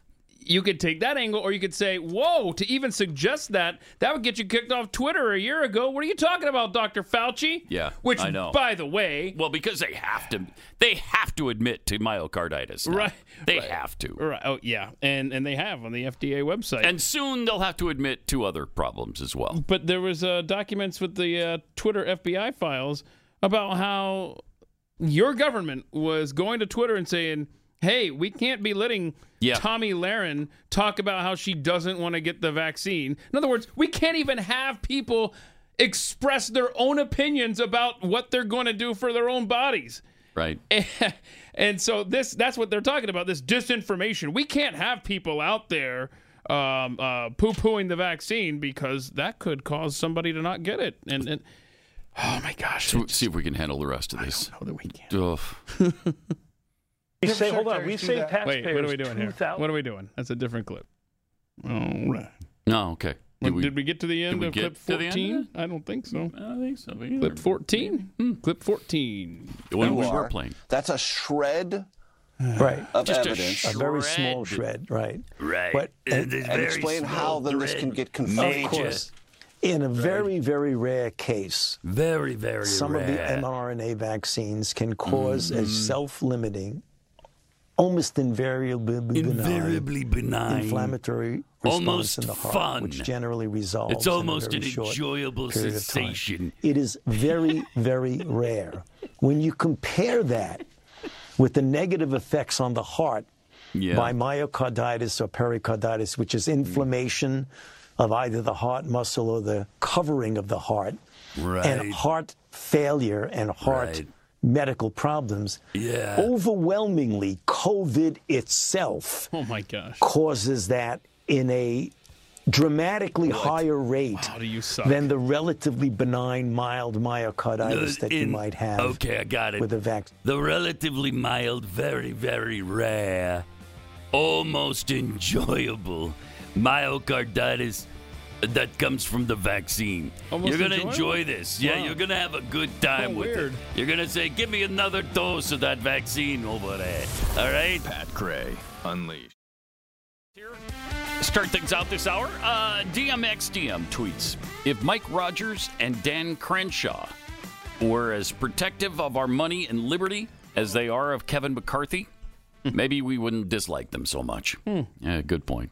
you could take that angle, or you could say, "Whoa!" To even suggest that, that would get you kicked off Twitter a year ago. What are you talking about, Doctor Fauci? Yeah, Which, I know. by the way, Well, because they have to, they have to admit to myocarditis. now. Right, They right. have to. right? Oh, yeah, and and they have on the FDA website. And soon they'll have to admit to other problems as well. but there was uh, documents with the uh, Twitter FBI files about how your government was going to Twitter and saying, "Hey, we can't be letting Yeah. Tomi Lahren talk about how she doesn't want to get the vaccine." In other words, we can't even have people express their own opinions about what they're going to do for their own bodies. Right. and so this that's what they're talking about this disinformation we can't have people out there um, uh, poo-pooing the vaccine because that could cause somebody to not get it and, and oh my gosh So, see if we can handle the rest of this. I know that we can. We say, hold on, we save wait what are we doing here 2,000 what are we doing that's a different clip all right No, okay. Well, did we get to the end of clip to the end of 14 i don't think so I don't think so. either. Hmm. clip 14 clip 14 When You we are. were playing. That's a shred Right. of Just a evidence. A very small Shred. shred, right. Right. But and explain how then this can get confirmed. of course, in a very, very rare case, Very, very some of the mRNA vaccines can cause a self-limiting, almost invariably benign, Invariably benign. inflammatory response Almost in the heart, fun. which generally resolves. It's almost an enjoyable sensation. It is very, very rare. When you compare that with the negative effects on the heart Yeah. by myocarditis or pericarditis, which is inflammation of either the heart muscle or the covering of the heart, Right. and heart failure and heart Right. Medical problems, Yeah. overwhelmingly, COVID itself oh my gosh causes that in a dramatically higher rate how do you suck than the relatively benign mild myocarditis that you might have Okay, I got it. with a vaccine. the relatively mild, very, very rare, almost enjoyable myocarditis that comes from the vaccine. Almost you're gonna enjoyable? enjoy this. Yeah, Wow. you're gonna have a good time Oh, with weird. it. You're gonna say, "Give me another dose of that vaccine over there." All right. Pat Gray Unleashed. Start things out this hour. Uh, DMXDM tweets If Mike Rogers and Dan Crenshaw were as protective of our money and liberty as they are of Kevin McCarthy, maybe we wouldn't dislike them so much. Yeah, good point.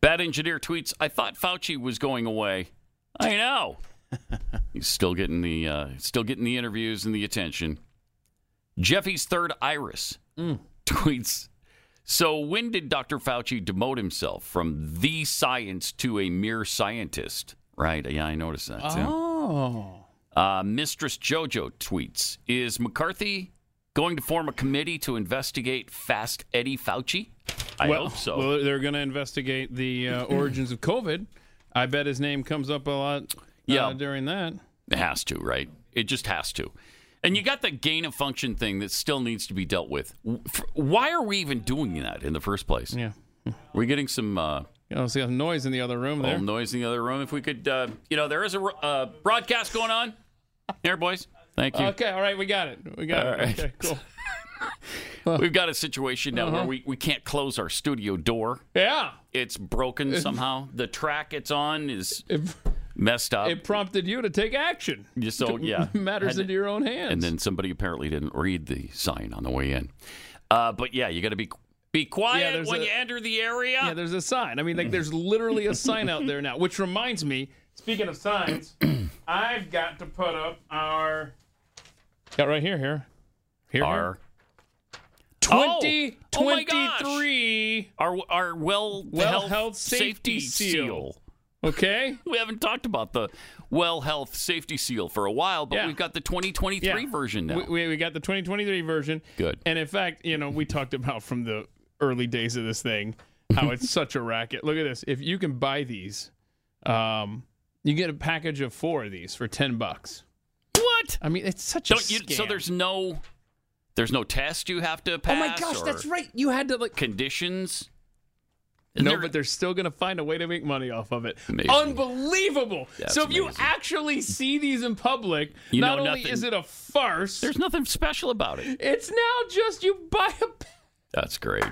Bad Engineer tweets I thought Fauci was going away. I know. He's still getting the uh, still getting the interviews and the attention. Jeffy's third iris tweets so, when did Dr. Fauci demote himself from the science to a mere scientist? Right. Yeah, I noticed that too. oh Uh, Mistress JoJo tweets Is McCarthy going to form a committee to investigate Fast Eddie Fauci? I well, hope so. Well, they're going to investigate the uh, origins of COVID. I bet his name comes up a lot uh, Yeah. during that. It has to, right? It just has to. And you got the gain of function thing that still needs to be dealt with. Why are we even doing that in the first place? Yeah. We're getting some uh, You know, see some noise in the other room there. little noise in the other room. If we could, uh, you know, there is a uh, broadcast going on. Here, boys. Thank you. Okay, all right, we got it. We got All it. right. Okay, cool. We've got a situation now where Uh-huh. we, we can't close our studio door. Yeah. It's broken somehow. The track it's on is It, messed up. it prompted you to take action. So yeah, matters Had- into your own hands. And then somebody apparently didn't read the sign on the way in. Uh, but yeah, you got to be be quiet there's when a- you enter the area. Yeah, there's a sign. I mean, like, there's literally a sign out there now. Which reminds me, speaking of signs, I've got to put up our. Got right here, here, here. our twenty Oh, oh my twenty gosh. three. our our well Well health, health safety, safety seal. seal. Okay. We haven't talked about the well health safety seal for a while, but Yeah. we've got the 2023 Yeah. version now. We, we, we got the 2023 version. Good. And in fact, you know, we talked about from the early days of this thing how it's such a racket. Look at this. If you can buy these, um, You get a package of four of these for ten bucks. What? I mean, it's such a Don't you, scam. so there's no there's no test you have to pass. oh my gosh, that's right. You had to like. Conditions. Isn't no, there- but they're still gonna find a way to make money off of it. Amazing. Unbelievable. That's so if you actually see these in public, You not only nothing- is it a farce, there's nothing special about it. it's now just you buy a That's great.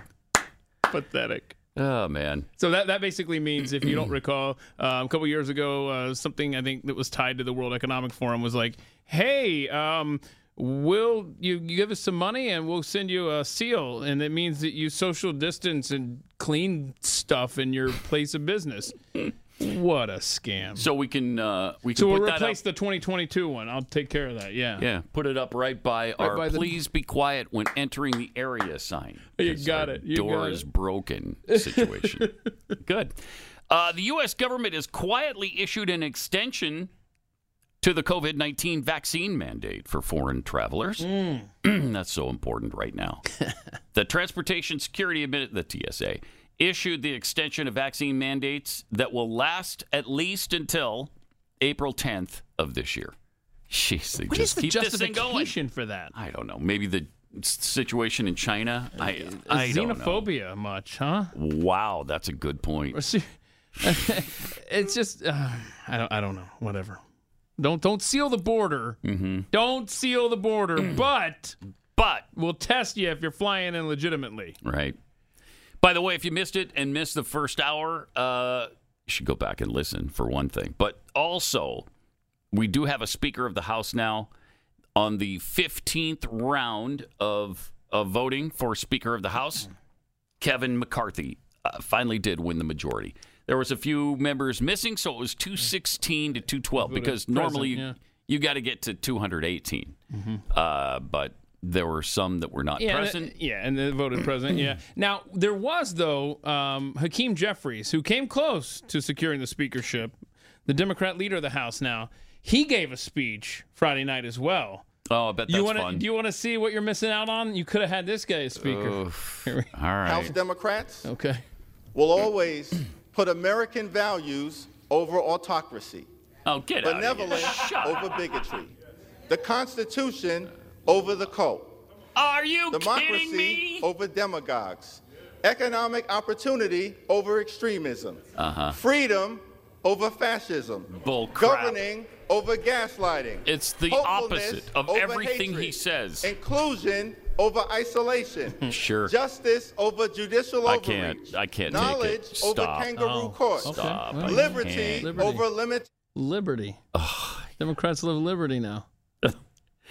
pathetic. Oh man. So that, that basically means, if you don't recall, um, a couple years ago, uh, something I think that was tied to the World Economic Forum was like, "Hey, um, will you, give us some money and we'll send you a seal, and it means that you social distance and clean stuff in your place of business." what a scam! So we can uh, we can So we'll replace the 2022 one. I'll take care of that. Yeah. Yeah, put it up right by our by the- "Please be quiet when entering the area" sign. you got it. You door got is it. broken situation. Good. Uh, the U.S. government has quietly issued an extension to the COVID 19 vaccine mandate for foreign travelers. That's so important right now. the Transportation Security Admin, the TSA, issued the extension of vaccine mandates that will last at least until April 10th of this year. Jeez, they What is just the keep this thing going. for that? I don't know. Maybe the situation in China. I, I don't know. Xenophobia much, huh? Wow, that's a good point. It's just uh, I don't I don't know. Whatever. Don't don't seal the border. Mm-hmm. Don't seal the border. but but we'll test you if you're flying in legitimately. Right. By the way, if you missed it and missed the first hour, uh, you should go back and listen for one thing. But also, we do have a Speaker of the House now on the 15th round of, of voting for Speaker of the House. Kevin McCarthy uh, finally did win the majority. There was a few members missing, so it was 216 to 212 Voted because present, normally yeah. you got to get to 218. Uh, but there were some that were not Yeah, present. and- yeah, and they voted president. Yeah. Now there was though um, Hakeem Jeffries, who came close to securing the speakership, the Democrat leader of the House. Now he gave a speech Friday night as well. Oh, I bet that's you wanna, fun. Do you want to see what you're missing out on? You could have had this guy as speaker. Oof. All right. House Democrats Okay. will always put American values over autocracy, Oh, get out of here. benevolence over bigotry, the Constitution over the cult, Are you kidding democracy me? over demagogues, economic opportunity over extremism, Uh-huh. freedom over fascism, Bull crap. governing over gaslighting. It's the opposite of everything hatred, he says. Inclusion over isolation. Sure. Justice over judicial I overreach. can't. I can't Knowledge take it. over Stop. kangaroo Oh, courts. okay. Stop. Well, I Liberty, can't. Liberty. over limit. Liberty. Democrats love liberty now.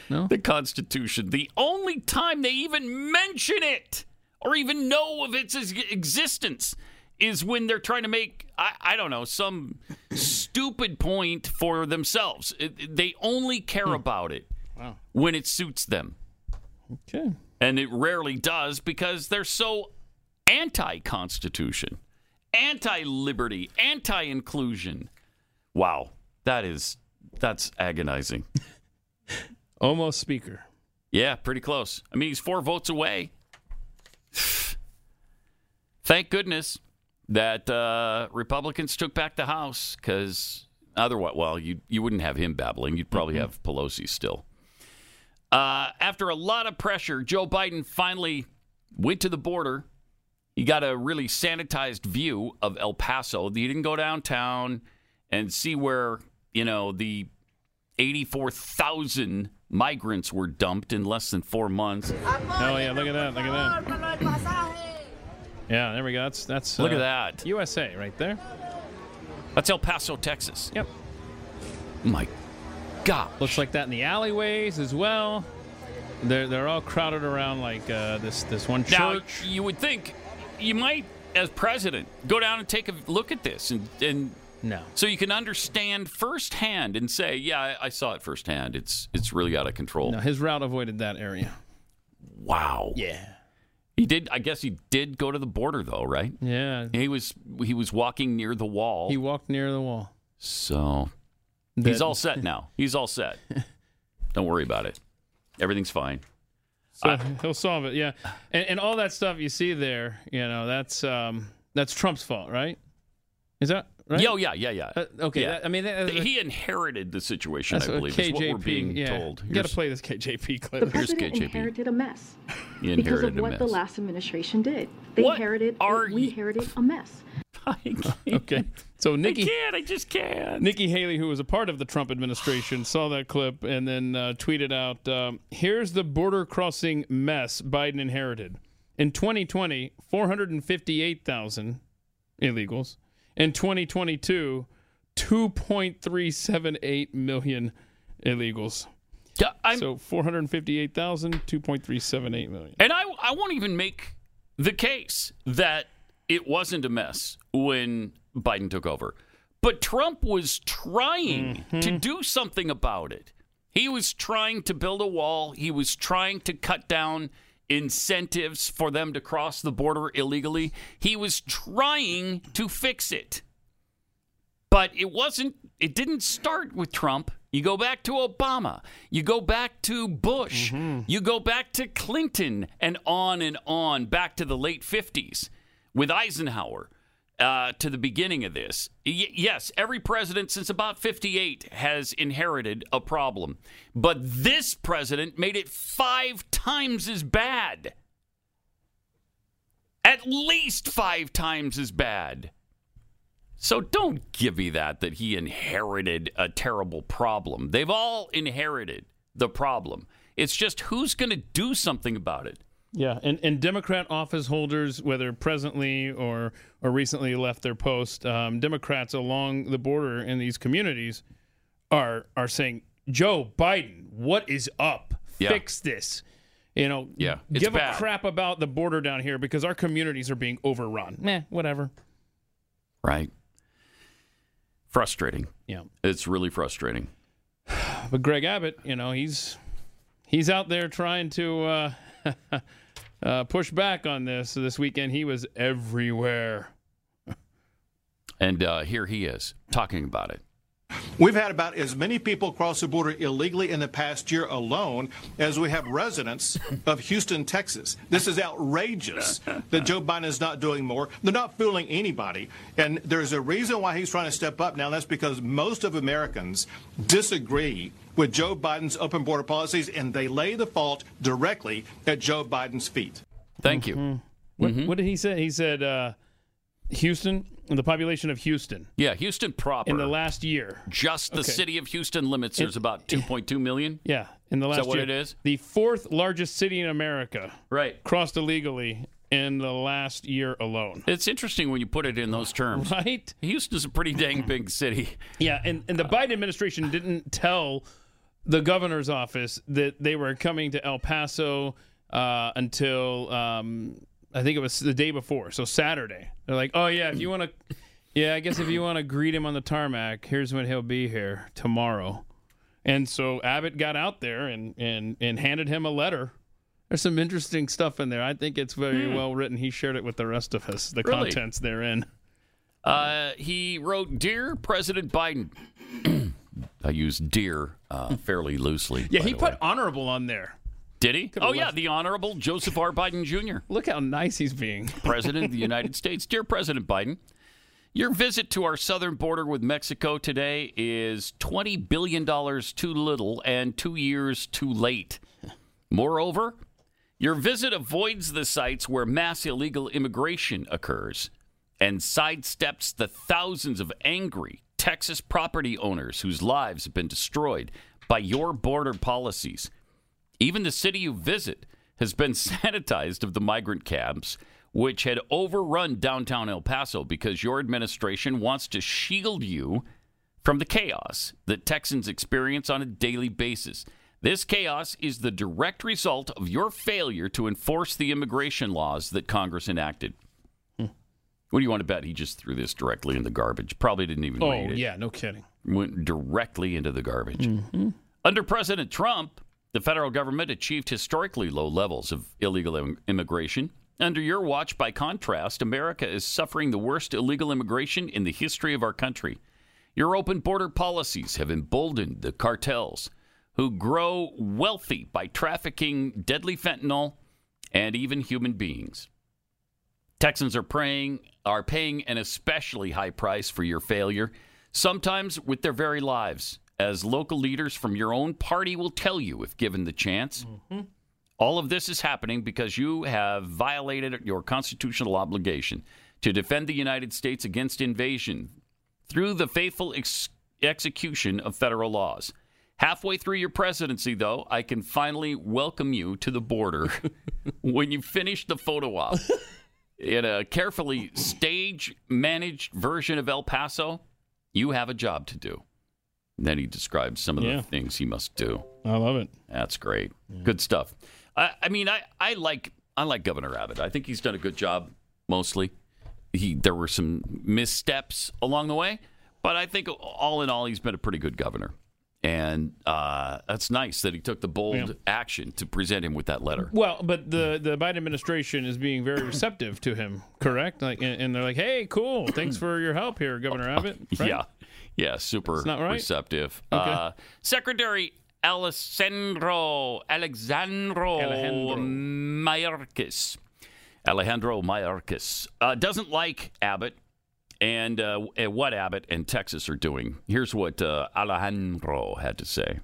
No. The Constitution. The only time they even mention it or even know of its existence is when they're trying to make, I, I don't know, some stupid point for themselves. It- they only care hmm. about it Wow. when it suits them. Okay. And it rarely does because they're so anti Constitution, anti liberty, anti inclusion. Wow. That is, that's agonizing. Almost speaker. Yeah, pretty close. I mean, he's four votes away. Thank goodness that uh, Republicans took back the House because otherwise, well, you you wouldn't have him babbling. You'd probably have Pelosi still. Uh, after a lot of pressure, Joe Biden finally went to the border. He got a really sanitized view of El Paso. He didn't go downtown and see where you know the 84,000 migrants were dumped in less than four months. Oh yeah, look at that! Look at that! Yeah, there we go. That's that's. Look uh, at that. USA right there. That's El Paso, Texas. Yep. My God. Looks like that in the alleyways as well. They're they're all crowded around like uh, this this one church. Now, you would think you might, as president, go down and take a look at this and, and no. so you can understand firsthand and say, yeah, I, I saw it firsthand. It's it's really out of control. No, his route avoided that area. Wow. Yeah. He did. I guess he did go to the border, though, right? Yeah. He was he was walking near the wall. He walked near the wall. So he's all set now. He's all set. Don't worry about it. Everything's fine. So he'll solve it. Yeah, and, and all that stuff you see there, you know, that's um, that's Trump's fault, right? Is that right? Yeah, oh, yeah, yeah, yeah. Uh, okay, Yeah. that- I mean, that- he inherited the situation. I what believe is what we're being yeah. told. You got to play this KJP clip. The Here's president KJP. inherited a mess He because of inherited a what the last administration did. They What inherited. are we inherited a mess. okay. So Nikki, I can't. I just can't. Nikki Haley, who was a part of the Trump administration, saw that clip and then uh, tweeted out, um, "Here's the border crossing mess Biden inherited. In 2020, 458,000 illegals. In 2022, 2.378 million illegals. Yeah, I'm, so 458,000, 2.378 million. And I, I won't even make the case that it wasn't a mess when Biden took over. But Trump was trying to mm-hmm. do something about it. He was trying to build a wall, he was trying to cut down incentives for them to cross the border illegally. He was trying to fix it. But it wasn't, it didn't start with Trump. You go back to Obama. You go back to Bush. Mm-hmm. You go back to Clinton and on and on, back to the late 50s with Eisenhower uh, to the beginning of this. Y- yes, every president since about 58 has inherited a problem. But this president made it five times as bad. At least five times as bad. So don't give me that that he inherited a terrible problem. They've all inherited the problem. It's just who's going to do something about it. Yeah, and, and Democrat office holders, whether presently or or recently left their post, um, Democrats along the border in these communities are are saying, Joe Biden, what is up? Yeah. Fix this. You know, Yeah, give bad. a crap about the border down here because our communities are being overrun. Meh, whatever. Right. Frustrating. Yeah. It's really frustrating. But Greg Abbott, you know, he's he's out there trying to uh, uh, push back on this. So this weekend, he was everywhere. And uh, here he is talking about it. We've had about as many people cross the border illegally in the past year alone as we have residents of Houston, Texas. This is outrageous that Joe Biden is not doing more. They're not fooling anybody. And there's a reason why he's trying to step up now. and That's because most of Americans disagree with Joe Biden's open border policies and they lay the fault directly at Joe Biden's feet. Thank you. What, Mm-hmm. what did he say? He said uh, Houston, the population of Houston Yeah, Houston proper. in the last year. just the Okay. city of Houston limits, there's It- about 2.2 million. Yeah, in the Is last that what year. it is? The fourth largest city in America Right. crossed illegally in the last year alone. It's interesting when you put it in those terms. Right? Houston's a pretty dang big city. Yeah, and, and the Biden administration didn't tell the governor's office that they were coming to El Paso uh, until um, I think it was the day before, so Saturday. They're like, "Oh yeah, if you want to, yeah, I guess if you want to greet him on the tarmac, here's when he'll be here tomorrow." And so Abbott got out there and and and handed him a letter. There's some interesting stuff in there. I think it's very Hmm. well written. He shared it with the rest of us. The Really? contents therein. Uh, he wrote, "Dear President Biden." I use "dear" uh, fairly loosely. Yeah, he put way. honorable on there. Did he? Could've Oh yeah, the Honorable Joseph R. Biden Jr. Look how nice he's being. President of the United States. Dear President Biden, your visit to our southern border with Mexico today is $20 billion too little and two years too late. Moreover, your visit avoids the sites where mass illegal immigration occurs and sidesteps the thousands of angry Texas property owners whose lives have been destroyed by your border policies. Even the city you visit has been sanitized of the migrant camps, which had overrun downtown El Paso because your administration wants to shield you from the chaos that Texans experience on a daily basis. This chaos is the direct result of your failure to enforce the immigration laws that Congress enacted. Hmm. What do you want to bet? He just threw this directly in the garbage. Probably didn't even Oh read it yeah, no kidding. went directly into the garbage. Mm-hmm. Under President Trump, the federal government achieved historically low levels of illegal im- immigration. Under your watch, by contrast, America is suffering the worst illegal immigration in the history of our country. Your open border policies have emboldened the cartels who grow wealthy by trafficking deadly fentanyl and even human beings. Texans are praying are paying an especially high price for your failure, sometimes with their very lives, as local leaders from your own party will tell you if given the chance. Mm-hmm. All of this is happening because you have violated your constitutional obligation to defend the United States against invasion through the faithful ex- execution of federal laws. Halfway through your presidency, though, I can finally welcome you to the border when you finish the photo op in a carefully stage managed version of El Paso. You have a job to do. Then he describes some of Yeah. the things he must do. I love it. That's great. Good stuff. I, I mean, I, I like I like Governor Abbott. I think he's done a good job mostly. He there were some missteps along the way, but I think all in all, he's been a pretty good governor. And uh, that's nice that he took the bold Yeah. action to present him with that letter. Well, but the the Biden administration is being very receptive to him, correct? Like, and, and they're like, "Hey, cool, thanks for your help here, Governor Abbott." Right? Yeah, yeah, super right? receptive. Okay. Uh, Secretary Alessandro Alexandro Alejandro. Mayorkas, Alejandro Mayorkas uh, doesn't like Abbott and uh, and what Abbott and Texas are doing. Here's what uh, Alejandro had to say.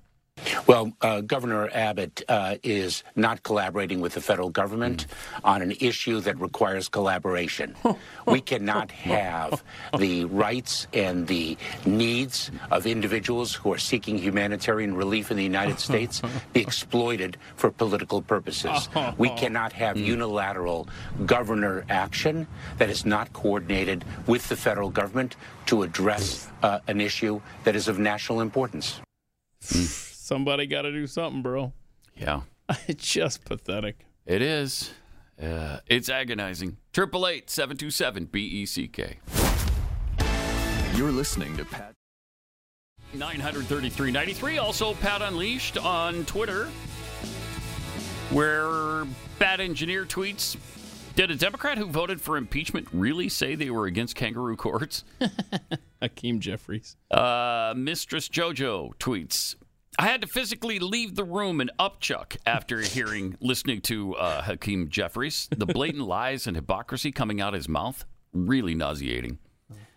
Well, uh, Governor Abbott uh, is not collaborating with the federal government on an issue that requires collaboration. we cannot have the rights and the needs of individuals who are seeking humanitarian relief in the United States be exploited for political purposes. We cannot have unilateral governor action that is not coordinated with the federal government to address uh, an issue that is of national importance. Somebody got to do something, bro. Yeah, It's just pathetic. it is. Uh, it's agonizing. Triple eight seven two seven B E C K. You're listening to Pat. 933.93. Also, Pat Unleashed on Twitter, where Bad Engineer tweets Did a Democrat who voted for impeachment really say they were against kangaroo courts? Hakeem Jeffries. Uh, Mistress JoJo tweets I had to physically leave the room and upchuck after hearing, listening to uh, Hakeem Jeffries. The blatant lies and hypocrisy coming out of his mouth, really nauseating.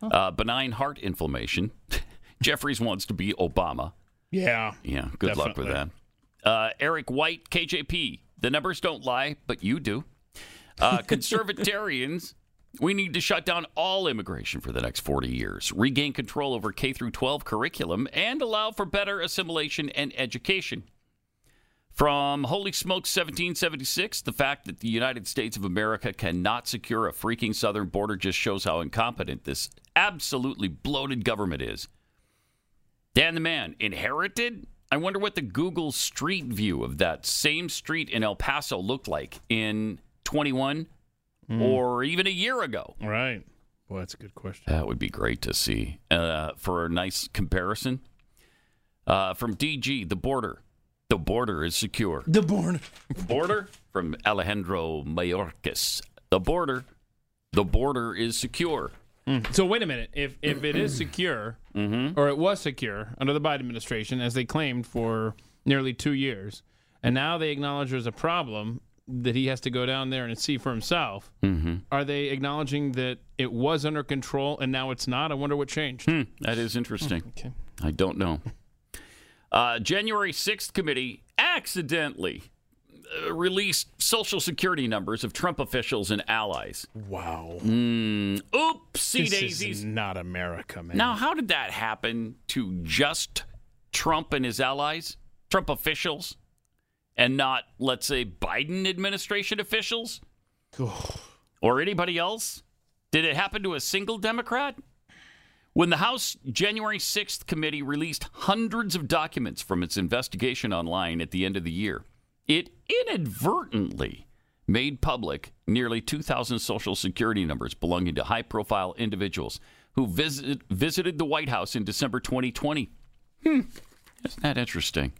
Uh, benign heart inflammation. Jeffries wants to be Obama. Yeah. Yeah, good luck with that. Uh, Eric White, KJP. The numbers don't lie, but you do. Uh, conservatarians, we need to shut down all immigration for the next 40 years, regain control over K through 12 curriculum, and allow for better assimilation and education. From Holy Smoke 1776, the fact that the United States of America cannot secure a freaking southern border just shows how incompetent this absolutely bloated government is. Dan the Man, inherited? I wonder what the Google Street view of that same street in El Paso looked like in 21 or even a year ago. Right. Boy, that's a good question. That would be great to see. Uh, for a nice comparison, uh, from DG, the border. The border is secure. The border. border from Alejandro Mayorkas. The border. The border is secure. So wait a minute. If if it is secure, or it was secure under the Biden administration, as they claimed for nearly two years, and now they acknowledge there's a problem that he has to go down there and see for himself. Mm-hmm. Are they acknowledging that it was under control and now it's not? I wonder what changed. Hmm, that is interesting. Okay. I don't know. Uh, January 6th committee accidentally uh, released social security numbers of Trump officials and allies. Wow. Mm, oopsie This daisies. is not America, man. Now, how did that happen to just Trump and his allies, Trump officials, and not, let's say, Biden administration officials or anybody else? Did it happen to a single Democrat? When the House January 6th committee released hundreds of documents from its investigation online at the end of the year, it inadvertently made public nearly 2,000 Social Security numbers belonging to high profile individuals who visit, visited the White House in December 2020. Hmm, isn't that interesting?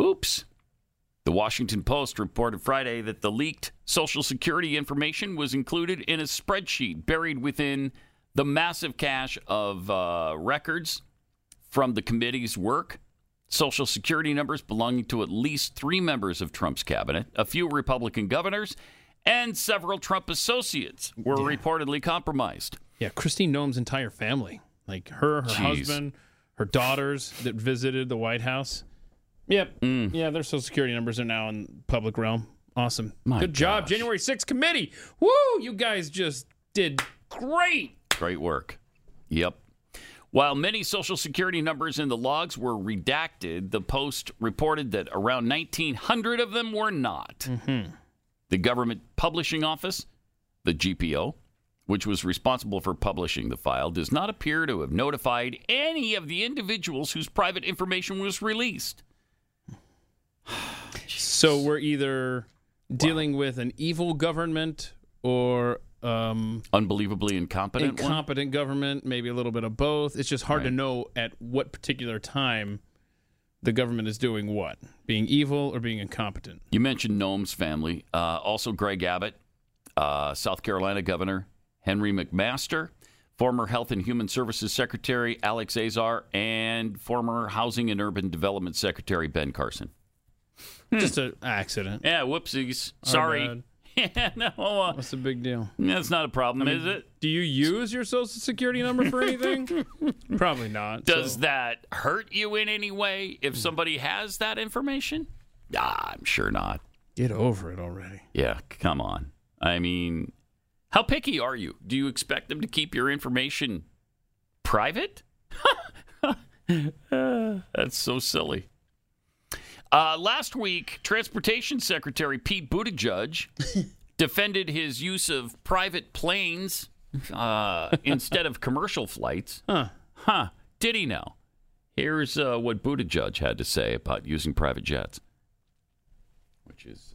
Oops. The Washington Post reported Friday that the leaked Social Security information was included in a spreadsheet buried within the massive cache of uh, records from the committee's work. Social Security numbers belonging to at least three members of Trump's cabinet, a few Republican governors, and several Trump associates were reportedly compromised. Yeah, Kristi Noem's entire family, like her, her Jeez. husband, her daughters that visited the White House. Yep. Mm. Yeah, their social security numbers are now in public realm. Awesome. My Good job, January 6th committee. Woo! You guys just did great. Great work. Yep. While many Social Security numbers in the logs were redacted, the Post reported that around 1,900 of them were not. The Government Publishing Office, the GPO, which was responsible for publishing the file, does not appear to have notified any of the individuals whose private information was released. So we're either dealing with an evil government or um, Unbelievably incompetent. one? incompetent government, maybe a little bit of both. It's just hard to know at what particular time the government is doing what, being evil or being incompetent. You mentioned Noem's family. Uh, also, Greg Abbott, uh, South Carolina Governor Henry McMaster, former Health and Human Services Secretary Alex Azar, and former Housing and Urban Development Secretary Ben Carson. Just an accident. Yeah, whoopsies. Sorry. yeah, no, uh, What's the big deal? that's not a problem, I mean, is it? Do you use your social security number for anything? Probably not. Does so- that hurt you in any way if somebody has that information? Ah, I'm sure not. Get over it already. Yeah, come on. I mean, how picky are you? Do you expect them to keep your information private? That's so silly. Uh, last week, Transportation Secretary Pete Buttigieg defended his use of private planes uh, instead of commercial flights. Huh. Huh. Did he now? Here's uh, what Buttigieg had to say about using private jets, which is.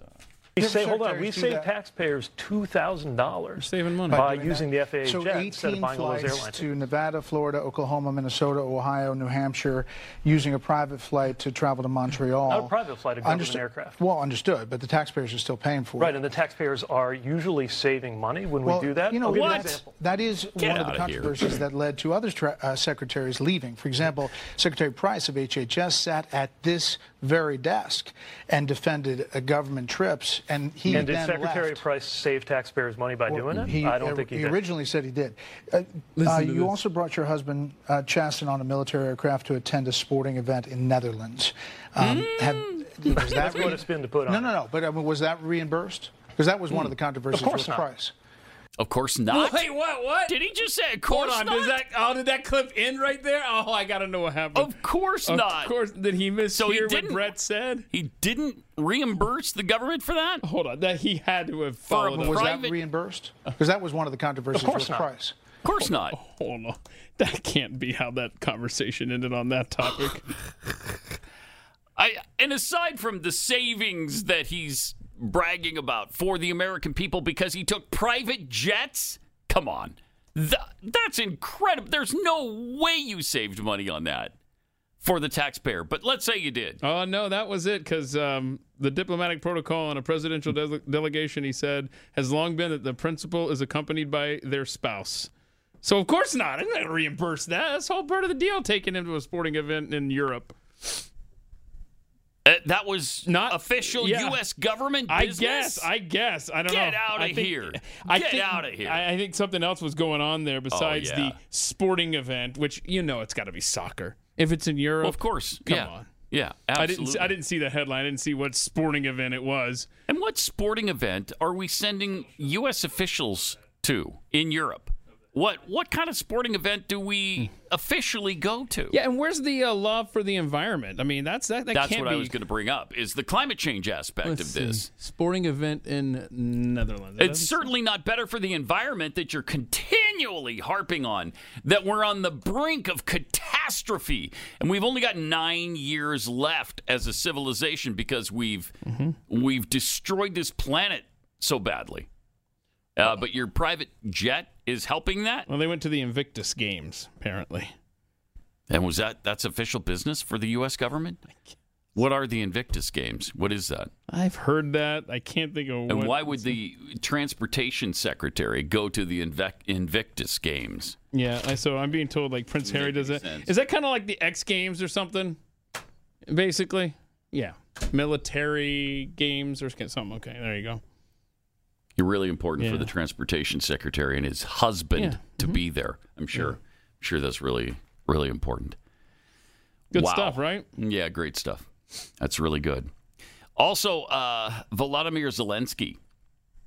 We say, hold on, we save that. taxpayers two thousand dollars saving money by doing using that. the FAA so jet instead 18 of buying all those flights airlines. to Nevada, Florida, Oklahoma, Minnesota, Ohio, New Hampshire, using a private flight to travel to Montreal. Not a private flight, a government Understood- aircraft. Well, understood, but the taxpayers are still paying for Right, it. Right, and the taxpayers are usually saving money when well, we do that. You know, I'll give you an that's- example. that is Get one of the outta here. controversies that led to other tra- uh, secretaries leaving. For example, Secretary Price of HHS sat at this very desk and defended uh, government trips, and he and did Secretary left. Price save taxpayers money by Well, doing it? He, I don't think he, did. He originally said he did. Uh, Listen uh, you this. also brought your husband uh, Chasten on a military aircraft to attend a sporting event in Netherlands. Um, have, was that That's what it's been to put on No, no, no. But I mean, was that reimbursed? Because that was one of the controversies Of course with not. Price. Of course not. Wait, what? What? Did he just say? Of Hold course on. not. Does that? Oh, did that clip end right there? Oh, I gotta know what happened. Of course Of not. Of course. Did he miss So he what didn't- Brett said? He didn't reimburse the government for that. Hold on. That he had to have For a followed. up. Was private- that reimbursed? Because that was one of the controversies Of course with not. Price. Of course not. Oh, hold on. That can't be how that conversation ended on that topic. I and aside from the savings that he's bragging about for the American people because he took private jets, come on. Th- that's incredible. There's no way you saved money on that for the taxpayer. But let's say you did. Oh no, that was it. Because um, the diplomatic protocol on a presidential de- delegation, he said, has long been that the principal is accompanied by their spouse. So of course not. I'm not gonna reimburse that. That's all part of the deal. Taking him to a sporting event in Europe. Uh, that was Not official yeah. U.S. government I guess. I guess. I don't Get know. outta I think- here. I Get think, outta here. Oh, I, I think something else was going on there besides yeah. the sporting event, which you know it's got to be soccer. If it's in Europe, Well, of course. Come yeah. on. Yeah, I absolutely. didn't. I didn't see the headline. I didn't see what sporting event it was. And what sporting event are we sending U.S. officials to in Europe? What what kind of sporting event do we officially go to? Yeah, and where's the uh, love for the environment? I mean, that's that. that That's can't what be, I was going to bring up is the climate change aspect Let's of see. this. sporting event in Netherlands. That It's certainly not better for the environment that you're continually harping on that we're on the brink of catastrophe and we've only got 9 years left as a civilization because we've we've destroyed this planet so badly. Uh, but your private jet is helping that? Well, they went to the Invictus Games apparently. And was that that's official business for the US government? What are the Invictus games? What is that? I've heard that. I can't think of. And what, why would the transportation secretary go to the Invictus games? Yeah, I, so I'm being told like Prince Harry does it. Is that kind of like the X Games or something? Basically, yeah, military games or something. Okay, there you go. Really important for the transportation secretary and his husband Yeah. to be there. I'm sure. I'm sure that's really, really important. Good Wow. stuff, right? Yeah, great stuff. That's really good. Also, uh, Volodymyr Zelensky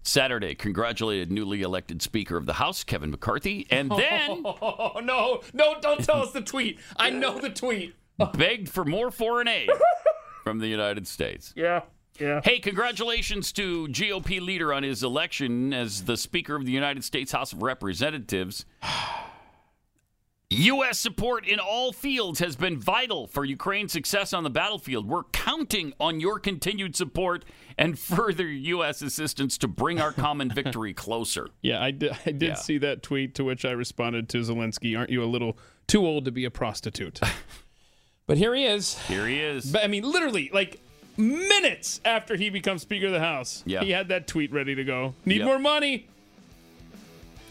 Saturday congratulated newly elected Speaker of the House Kevin McCarthy, and then Oh no, no! Don't tell us the tweet. I know the tweet. begged for more foreign aid from the United States. Yeah, yeah. Hey, congratulations to GOP leader on his election as the Speaker of the United States House of Representatives. U.S. support in all fields has been vital for Ukraine's success on the battlefield. We're counting on your continued support and further U.S. assistance to bring our common victory closer. Yeah, I did. I did Yeah. see that tweet to which I responded to Zelensky. Aren't you a little too old to be a prostitute? but here he is. Here he is. But I mean, literally, like minutes after he becomes Speaker of the House, Yeah. he had that tweet ready to go. Need Yep. more money,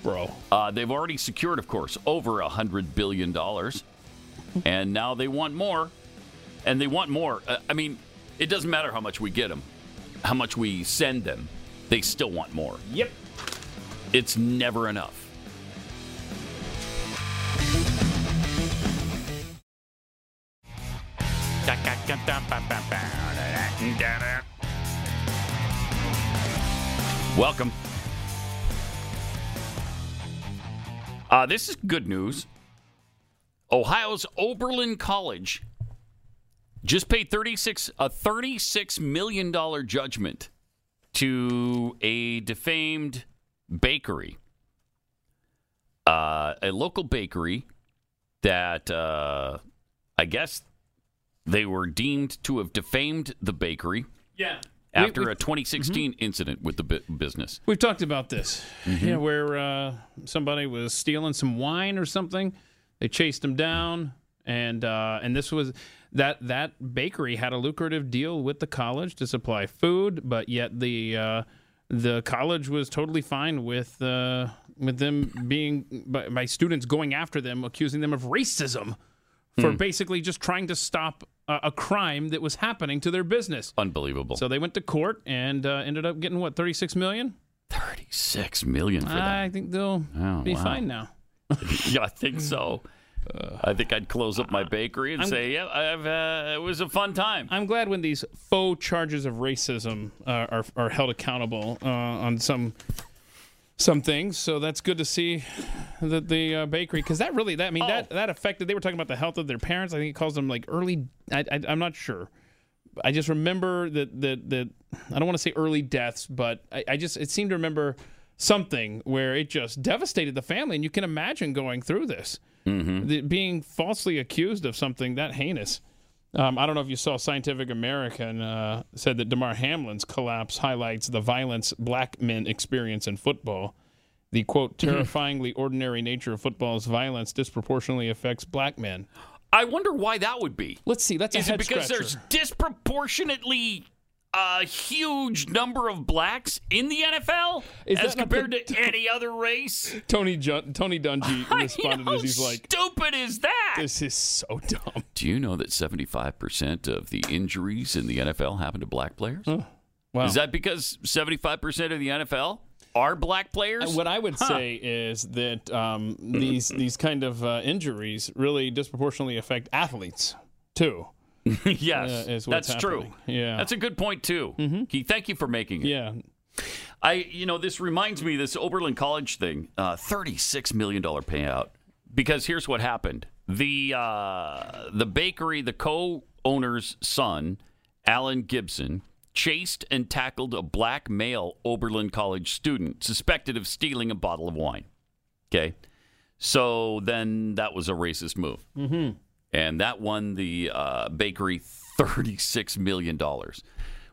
bro. Uh, they've already secured, of course, over a hundred billion dollars, and now they want more, and they want more. Uh, I mean, it doesn't matter how much we get them, how much we send them, they still want more. Yep. It's never enough. Welcome. Uh, this is good news. Ohio's Oberlin College just paid 36 a 36 million dollar judgment to a defamed bakery. Uh, a local bakery that uh, I guess they were deemed to have defamed the bakery Yeah. after We- we- a 2016 incident with the bu- business. We've talked about this. Mhm. Yeah, where uh, somebody was stealing some wine or something. They chased him down, and uh, and this was that that bakery had a lucrative deal with the college to supply food, but yet the uh, the college was totally fine with uh, with them being by, by students going after them, accusing them of racism for Hmm. basically just trying to stop a, a crime that was happening to their business. Unbelievable. So they went to court and uh, ended up getting what 36 million? 36 million for that. I think they'll Oh, be wow. fine now. yeah, I think so. I think I'd close up my bakery and I'm- say, "Yeah, I've, uh, it was a fun time." I'm glad when these faux charges of racism uh, are are held accountable uh, on some some things. So that's good to see that the uh, bakery because that really that I mean that that affected. They were talking about the health of their parents. I think it caused them like early. I, I, I'm not sure. I just remember that that that I don't want to say early deaths, but I, I just it seemed to remember something where it just devastated the family, and you can imagine going through this, the, being falsely accused of something that heinous. Um, I don't know if you saw Scientific American uh, said that Damar Hamlin's collapse highlights the violence black men experience in football. The quote terrifyingly ordinary nature of football's violence disproportionately affects black men. I wonder why that would be. Let's see. That's a Is head it because scratcher. there's disproportionately a huge number of blacks in the NFL Is as compared the- to any other race? Tony Jun- Tony Dungy responded How as he's like, stupid is that? "This is so dumb." Do you know that 75% of the injuries in the NFL happen to black players? wow. Is that because 75% of the NFL are black players? What I would Huh. say is that um, these these kind of uh, injuries really disproportionately affect athletes too. yes, uh, that's true. Yeah. that's a good point too. Keith, thank you for making it. Yeah, I, you know, this reminds me this Oberlin College thing, uh, thirty-six million dollar payout. Because here's what happened: the uh, the bakery, the co-owner's son, Allyn Gibson, chased and tackled a black male Oberlin College student suspected of stealing a bottle of wine. Okay, so then that was a racist move Mm-hmm. And that won the uh, bakery $36 million.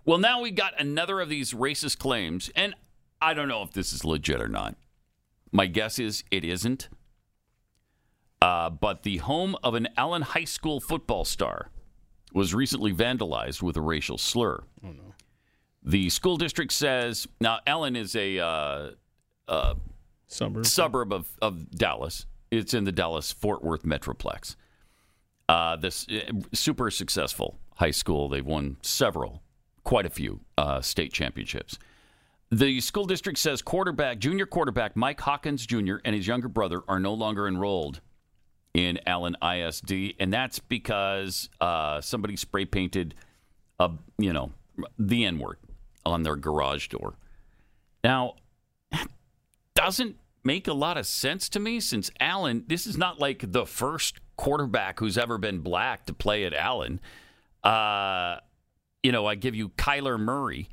Well, now we got another of these racist claims, and I don't know if this is legit or not. My guess is it isn't. Uh, but the home of an Allen High School football star was recently vandalized with a racial slur. Oh, no. The school district says now Allen is a uh, uh, suburb suburb of, of Dallas. It's in the Dallas Fort Worth metroplex. Uh, this uh, super successful high school. They've won several, quite a few uh, state championships. The school district says quarterback, junior quarterback Mike Hawkins Jr. and his younger brother are no longer enrolled in Allen ISD, and that's because uh, somebody spray painted, a, you know, the N word on their garage door. Now, that doesn't make a lot of sense to me since Allen, this is not like the first quarterback who's ever been black to play at Allen. Uh, you know, I give you Kyler Murray,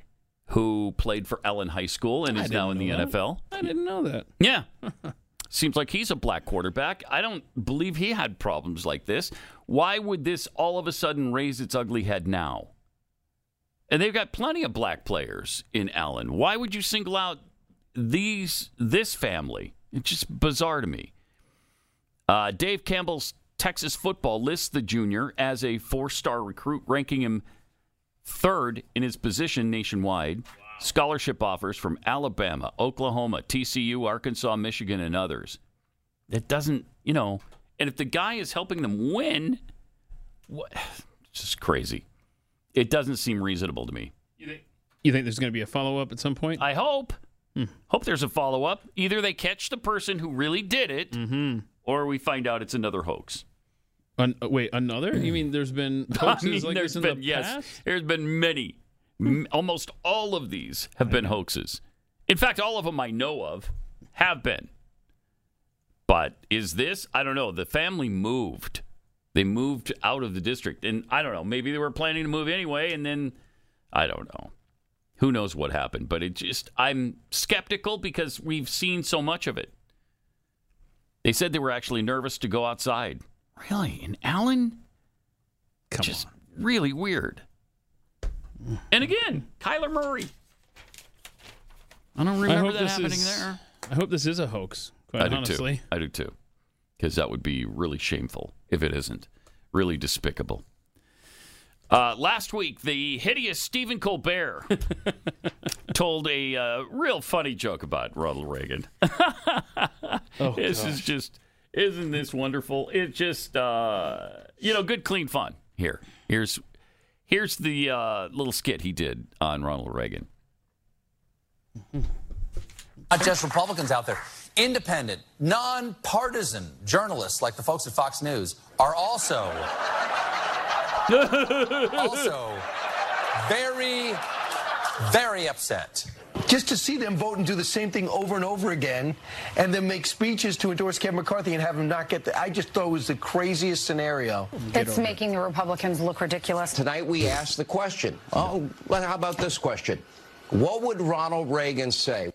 who played for Allen High School and is now in the that. NFL. I didn't know that. Yeah. Seems like he's a black quarterback. I don't believe he had problems like this. Why would this all of a sudden raise its ugly head now? And they've got plenty of black players in Allen. Why would you single out these this family? It's just bizarre to me. Uh, Dave Campbell's Texas football lists the junior as a four-star recruit, ranking him third in his position nationwide. Scholarship offers from Alabama, Oklahoma, TCU, Arkansas, Michigan, and others. It doesn't, you know, and if the guy is helping them win, what? It's just crazy. It doesn't seem reasonable to me. You think there's going to be a follow up at some point? I hope. Hope there's a follow up. Either they catch the person who really did it, Mm-hmm. or we find out it's another hoax. An- uh, wait, another? You mean there's been hoaxes I mean, like there's this in been the yes, past? there's been many. M- Almost all of these have been hoaxes. In fact, all of them I know of have been. But is this? I don't know. The family moved. They moved out of the district, and I don't know. Maybe they were planning to move anyway, and then I don't know. Who knows what happened? But it just I'm skeptical because we've seen so much of it. They said they were actually nervous to go outside. Really? And Allen? Come just really weird. And again, Kyler Murray. I don't I remember hope that this happening is- there. I hope this is a hoax. Quite I do honestly. too. I do too. Because that would be really shameful if it isn't. Really despicable. Uh, last week, the hideous Stephen Colbert told a uh, real funny joke about Ronald Reagan. Oh, this is just, isn't this wonderful? It's just, uh, you know, good, clean fun. Here, here's, here's the uh, little skit he did on Ronald Reagan. Not just Republicans out there. Independent, nonpartisan journalists like the folks at Fox News are also also very, very upset. Just to see them vote and do the same thing over and over again, and then make speeches to endorse Kevin McCarthy and have him not get the. I just thought it was the craziest scenario. It's making the Republicans look ridiculous. Tonight we asked the question. Oh, well, how about this question? What would Ronald Reagan say?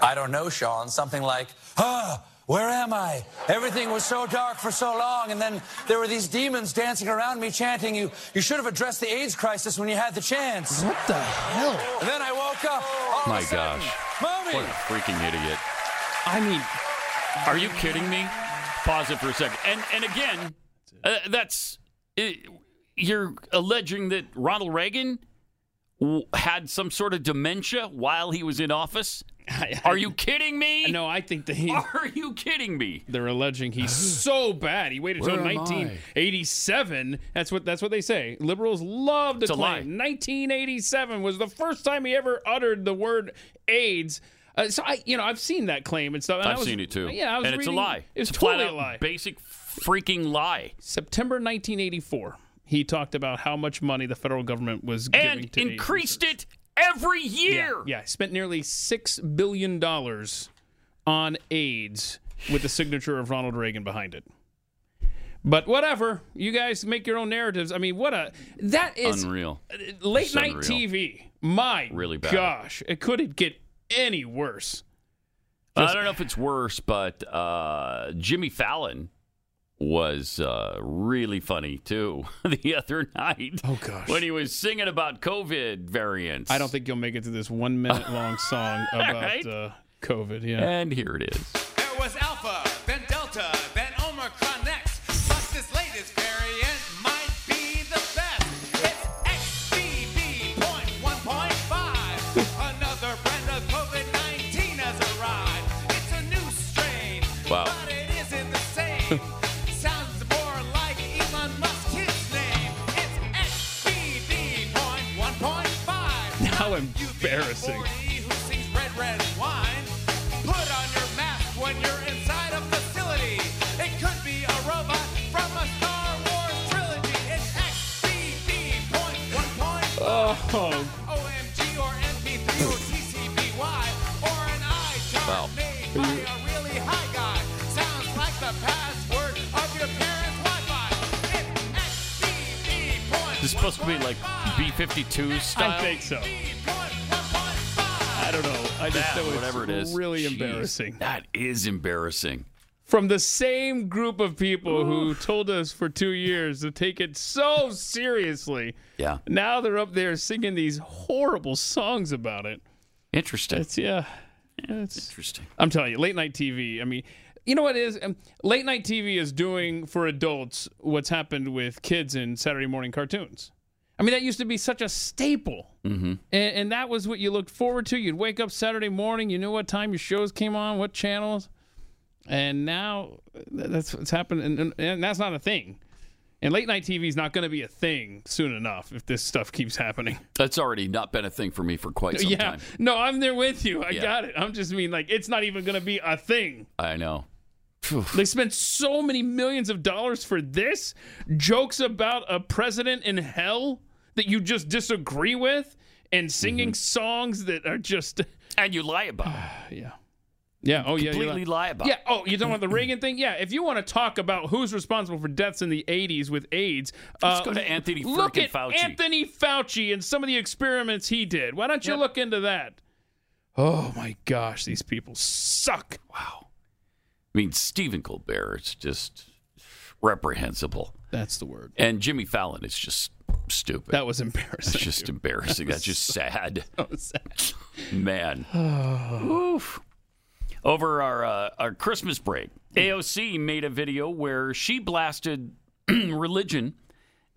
I don't know, Sean. Something like, ah, where am I? Everything was so dark for so long, and then there were these demons dancing around me chanting, you, you should have addressed the AIDS crisis when you had the chance. What the hell? And then I woke up. all of My a sudden, gosh. Mommy! What a freaking idiot. I mean, Are you kidding me? Pause it for a second. And and again, uh, that's uh, you're alleging that Ronald Reagan w- had some sort of dementia while he was in office. Are you kidding me? No, I think that he. Are you kidding me? They're alleging he's so bad. He waited until Where I? 1987. That's what that's what they say. Liberals love to It's lie. claim 1987 was the first time he ever uttered the word AIDS. Uh, so I, you know, I've seen that claim and stuff. and I I've was- seen it too. Yeah, I was and it's a lie. It it's a totally flat a out lie. basic freaking lie. September 1984. He talked about how much money the federal government was giving And to AIDS increased it every year. Yeah, yeah, spent nearly six billion dollars on AIDS with the signature of Ronald Reagan behind it. But whatever, you guys make your own narratives. I mean, what a that is Unreal. late It's night unreal. TV. My Really bad. gosh, it couldn't get any worse. I don't know if it's worse, but uh, Jimmy Fallon was uh, really funny too the other night. Oh gosh, when he was singing about COVID variants. I don't think you'll make it to this one minute long song about right. uh, COVID. Yeah, And here it is. There was Alpha, then Delta, XBB.1.5. Oh, OMG or MP3 or TCBY or an iChart Wow. made by a really high guy. Sounds like the password of your parents' Wi-Fi. It's This is supposed to be like B 52 style. I think so. I don't know. I just That, know it's whatever it is. really Jeez, embarrassing. That is embarrassing. From the same group of people who told us for two years to take it so seriously. Yeah. Now they're up there singing these horrible songs about it. Interesting. It's yeah. It's interesting. I'm telling you, late night TV. I mean, you know what it is? Um, late night TV is doing for adults what's happened with kids in Saturday morning cartoons. I mean, that used to be such a staple. Mm-hmm. And, and that was what you looked forward to. You'd wake up Saturday morning, you knew what time your shows came on, what channels. And now that's what's happened. And, and, and that's not a thing. And late night TV is not going to be a thing soon enough if this stuff keeps happening. That's already not been a thing for me for quite some yeah. time. No, I'm there with you. I Yeah. got it. I'm just mean like it's not even going to be a thing. I know. They spent so many millions of dollars for this jokes about a president in hell that you just disagree with and singing Mm-hmm. songs that are just and you lie about. yeah. Yeah. Oh, yeah. Completely lie about Yeah. Oh, you don't want the Reagan thing? Yeah. If you want to talk about who's responsible for deaths in the 80s with AIDS, Let's uh, go to Anthony Look at Fauci. Anthony Fauci and some of the experiments he did. Why don't you look into that? Oh my gosh, these people suck. Wow. I mean, Stephen Colbert is just reprehensible. That's the word. And Jimmy Fallon is just stupid. That was embarrassing. That's just embarrassing. That's just sad. That was sad. Man. Oof. Over our uh, our Christmas break, AOC made a video where she blasted religion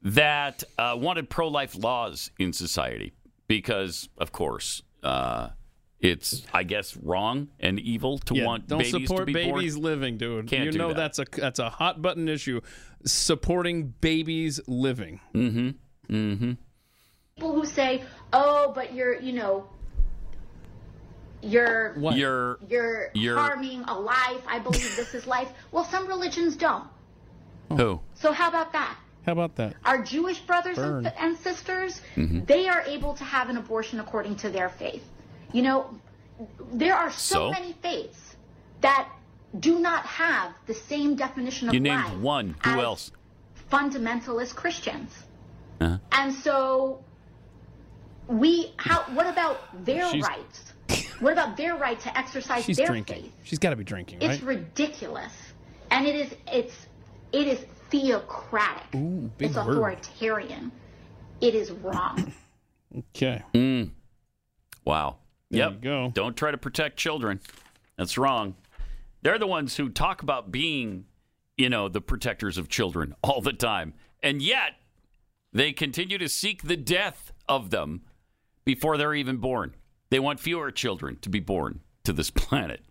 that uh, wanted pro life laws in society because, of course, uh, it's I guess wrong and evil to Yeah, want don't babies support to be babies born. living, dude. Can't you know that. that's a that's a hot button issue. Supporting babies living. Mm-hmm. Mm-hmm. people who say, "Oh, but you're, you know, you're What? You're- you're, you're- harming a life. I believe this is life." Well, some religions don't. Who? So how about that? How about that? Our Jewish brothers and, and sisters, Mhm. they are able to have an abortion according to their faith. You know, there are so, So? many faiths that do not have the same definition of You life named one. Who else? fundamentalist Christians. Uh-huh. And so we how what about their She's- rights? What about their right to exercise She's their drinking. faith? She's got to be drinking, It's ridiculous. And it is it's it is theocratic. Ooh, big it's word. authoritarian. It is wrong. Okay. Mm. Wow. There yep. you go. Don't try to protect children. That's wrong. They're the ones who talk about being, you know, the protectors of children all the time. And yet, they continue to seek the death of them before they're even born. They want fewer children to be born to this planet.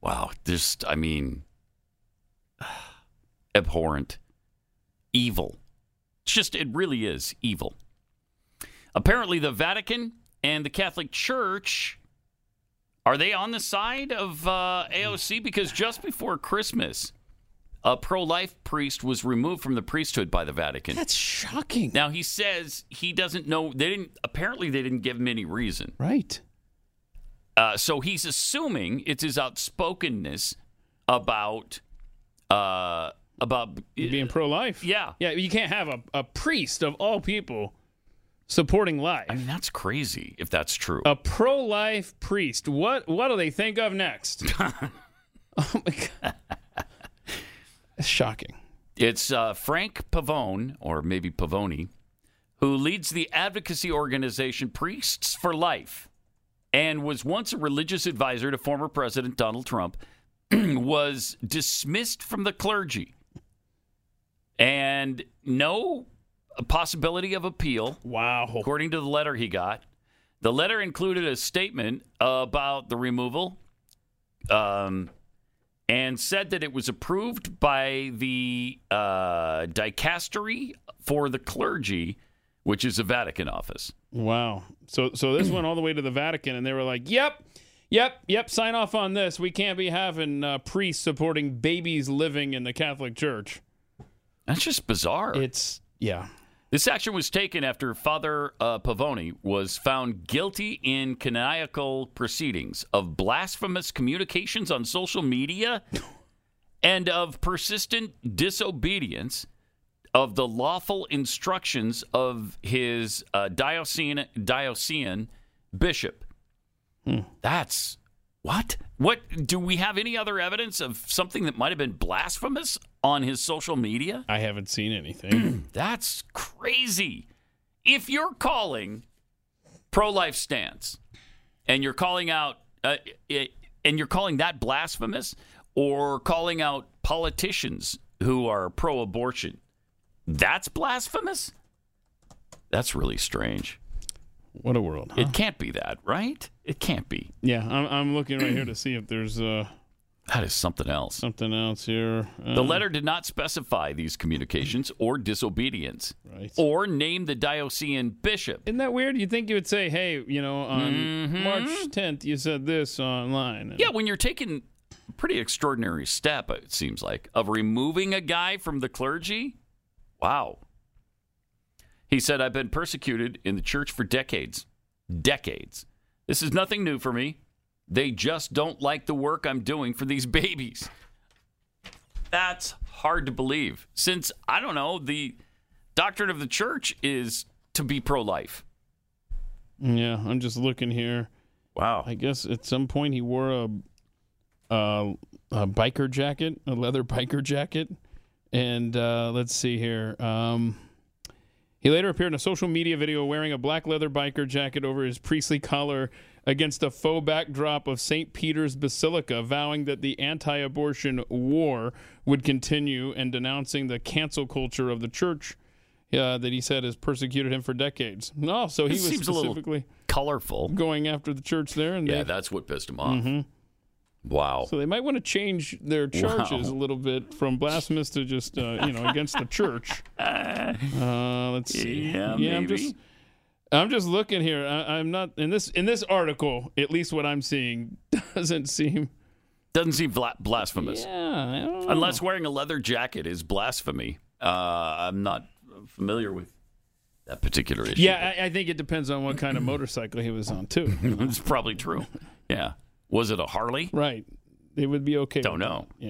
Wow. Just, I mean, abhorrent, evil. It's just, it really is evil. Apparently, the Vatican and the Catholic Church are they on the side of uh, AOC? Because just before Christmas, a pro-life priest was removed from the priesthood by the Vatican. That's shocking. Now he says he doesn't know. They didn't. Apparently, they didn't give him any reason. Right. Uh, so he's assuming it's his outspokenness about uh, about Being pro life. Yeah. Yeah, you can't have a, a priest of all people supporting life. I mean, that's crazy if that's true. A pro life priest. What what do they think of next? oh my god. It's shocking. It's uh, Frank Pavone, or maybe Pavoni, who leads the advocacy organization Priests for Life and was once a religious advisor to former President Donald Trump, was dismissed from the clergy. And no possibility of appeal. Wow. According to the letter he got. The letter included a statement about the removal. Um, and said that it was approved by the uh, dicastery for the clergy, which is a Vatican office. Wow. So so this went all the way to the Vatican, and they were like, "Yep, yep, yep. Sign off on this. We can't be having uh, priests supporting babies living in the Catholic Church." That's just bizarre. It's yeah. This action was taken after Father uh, Pavoni was found guilty in canonical proceedings of blasphemous communications on social media and of persistent disobedience of the lawful instructions of his uh, diocesan, diocesan bishop. That's what? What do we have any other evidence of something that might have been blasphemous on his social media? I haven't seen anything. That's crazy. If you're calling pro-life stance and you're calling out uh, it, and you're calling that blasphemous or calling out politicians who are pro-abortion, that's blasphemous? That's really strange. What a world. Huh? It can't be that, right? It can't be. Yeah, I'm, I'm looking right here to see if there's uh, That is something else. something else here. The Uh, letter did not specify these communications or disobedience Right. or name the diocesan bishop. Isn't that weird? You'd think you would say, "Hey, you know, on Mhm. March 10th, you said this online." Yeah, when you're taking a pretty extraordinary step, it seems like, of removing a guy from the clergy. Wow. He said, I've been persecuted in the church for decades. Decades. This is nothing new for me. They just don't like the work I'm doing for these babies. That's hard to believe since, I don't know, the doctrine of the church is to be pro life. Yeah, I'm just looking here. Wow. I guess at some point he wore a, a, a biker jacket, a leather biker jacket. And uh, let's see here. Um, he later appeared in a social media video wearing a black leather biker jacket over his priestly collar against a faux backdrop of St. Peter's Basilica, vowing that the anti abortion war would continue and denouncing the cancel culture of the church uh, that he said has persecuted him for decades. No, so he was specifically colorful. going after the church there. And Yeah, they, that's what pissed him off. Mhm. Wow. So they might want to change their charges Wow. a little bit from blasphemous to just uh, you know against the church. Uh, let's see. Yeah, I'm just I'm just looking here. I, I'm not in this in this article. At least what I'm seeing doesn't seem. Doesn't seem bla- blasphemous. Yeah, I don't know. Unless wearing a leather jacket is blasphemy. Uh, I'm not familiar with that particular issue. Yeah, I, I think it depends on what kind of motorcycle he was on too. it's probably true. Yeah. Was it a Harley? Right. It would be okay. Don't know. that.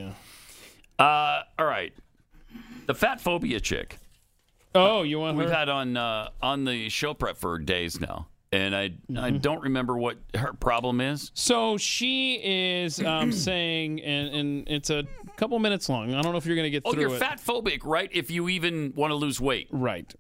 Yeah. Uh, all right. The fat phobia chick. Oh, you want We've her? had on uh, on the show prep for days now, and I I Mm-hmm. don't remember what her problem is. So she is um, saying, and, and it's a couple minutes long. I don't know if you're going to get Oh, through Oh, you're it. fat phobic, right? If you even want to lose weight, right?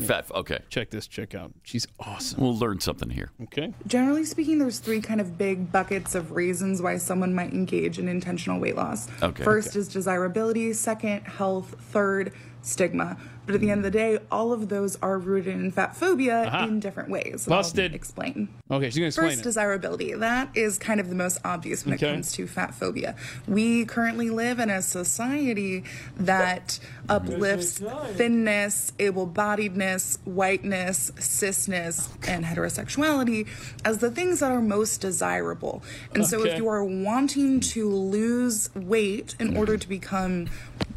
You're fat. Okay. Check this chick out. She's awesome. We'll learn something here. Okay. Generally speaking, there's three kind of big buckets of reasons why someone might engage in intentional weight loss. Okay. First Okay. is desirability, second, health, third, stigma. But at the end of the day, all of those are rooted in fat phobia Aha. in different ways. Busted. I'll explain. Okay, she's going to explain First, it. desirability. That is kind of the most obvious when Okay. it comes to fat phobia. We currently live in a society that uplifts thinness, able bodiedness, whiteness, cisness, and heterosexuality as the things that are most desirable. And so, if you are wanting to lose weight in order to become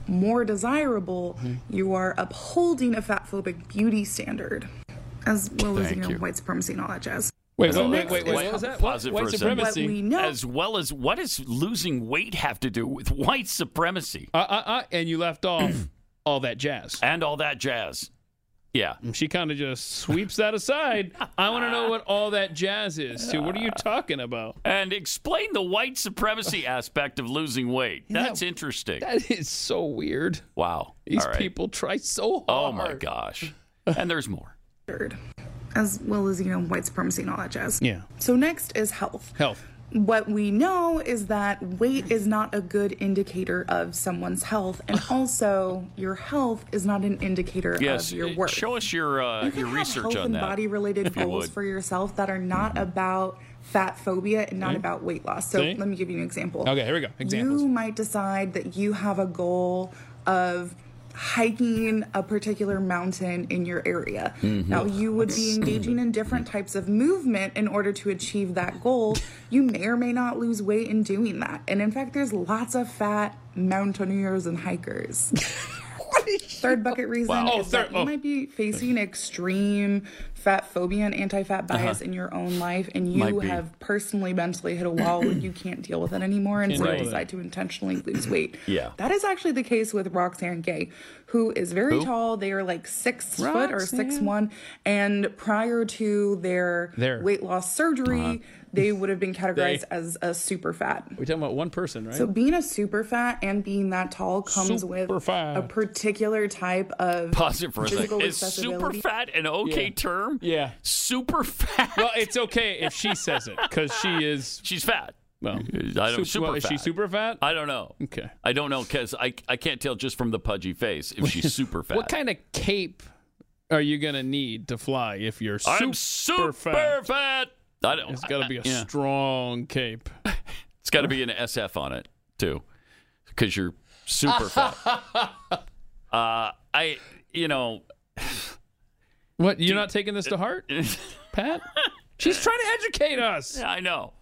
more desirable, you are upholding a fatphobic beauty standard, as well as you know, you. white supremacy and all that jazz. Wait, So wait, wait, wait, wait, what was that? Pause it White for a second. supremacy. What we know- As well as what does losing weight have to do with white supremacy Uh, uh, uh, and you left off all that jazz. and all that jazz? Yeah. Mm-hmm. She kind of just sweeps that aside. I want to know what all that jazz is, too. What are you talking about? And explain the white supremacy aspect of losing weight. That's interesting. That is so weird. Wow. These All right. people try so oh, hard. Oh my gosh. And there's more. as well as you know white supremacy and all that jazz. Yeah. So next is health. Health. What we know is that weight is not a good indicator of someone's health, and also your health is not an indicator Yes. of your uh, worth. Show us your uh, you can your have research health on and that. body-related if you goals for yourself that are not about fat phobia and not Okay. about weight loss. So See? let me give you an example. Okay, here we go. Examples. You might decide that you have a goal of hiking a particular mountain in your area. Mhm. Now, you would be engaging in different types of movement in order to achieve that goal. You may or may not lose weight in doing that. And in fact, there's lots of fat mountaineers and hikers. Third bucket reason Wow. Oh, is that you oh. might be facing extreme fat phobia and anti-fat bias Uh-huh. in your own life, and you have personally mentally hit a wall where you can't deal with it anymore, and Can't so you with it. decide to intentionally lose weight. Yeah. That is actually the case with Roxane Gay, who is very Who? tall. They are like six foot or six one, and prior to their There. weight loss surgery, Uh-huh. they would have been categorized They- as a super fat. We're talking about one person, right? So being a super fat and being that tall comes with fat. a particular type of Pause it for a second. Is super fat an okay Yeah. term? Yeah. Super fat. Well, it's okay if she says it because she is. She's fat. Well, I don't, Sup- super well, is she super fat? I don't know. Okay. I don't know because I, I can't tell just from the pudgy face if she's super fat. What kind of cape are you gonna need to fly if you're super, I'm super fat? fat. I don't. It's got to be a yeah. strong cape. It's got to be an SF on it too, because you're super fat. Uh, I, you know, What? You're not taking this to heart, Pat? She's trying to educate us. Yeah, I know.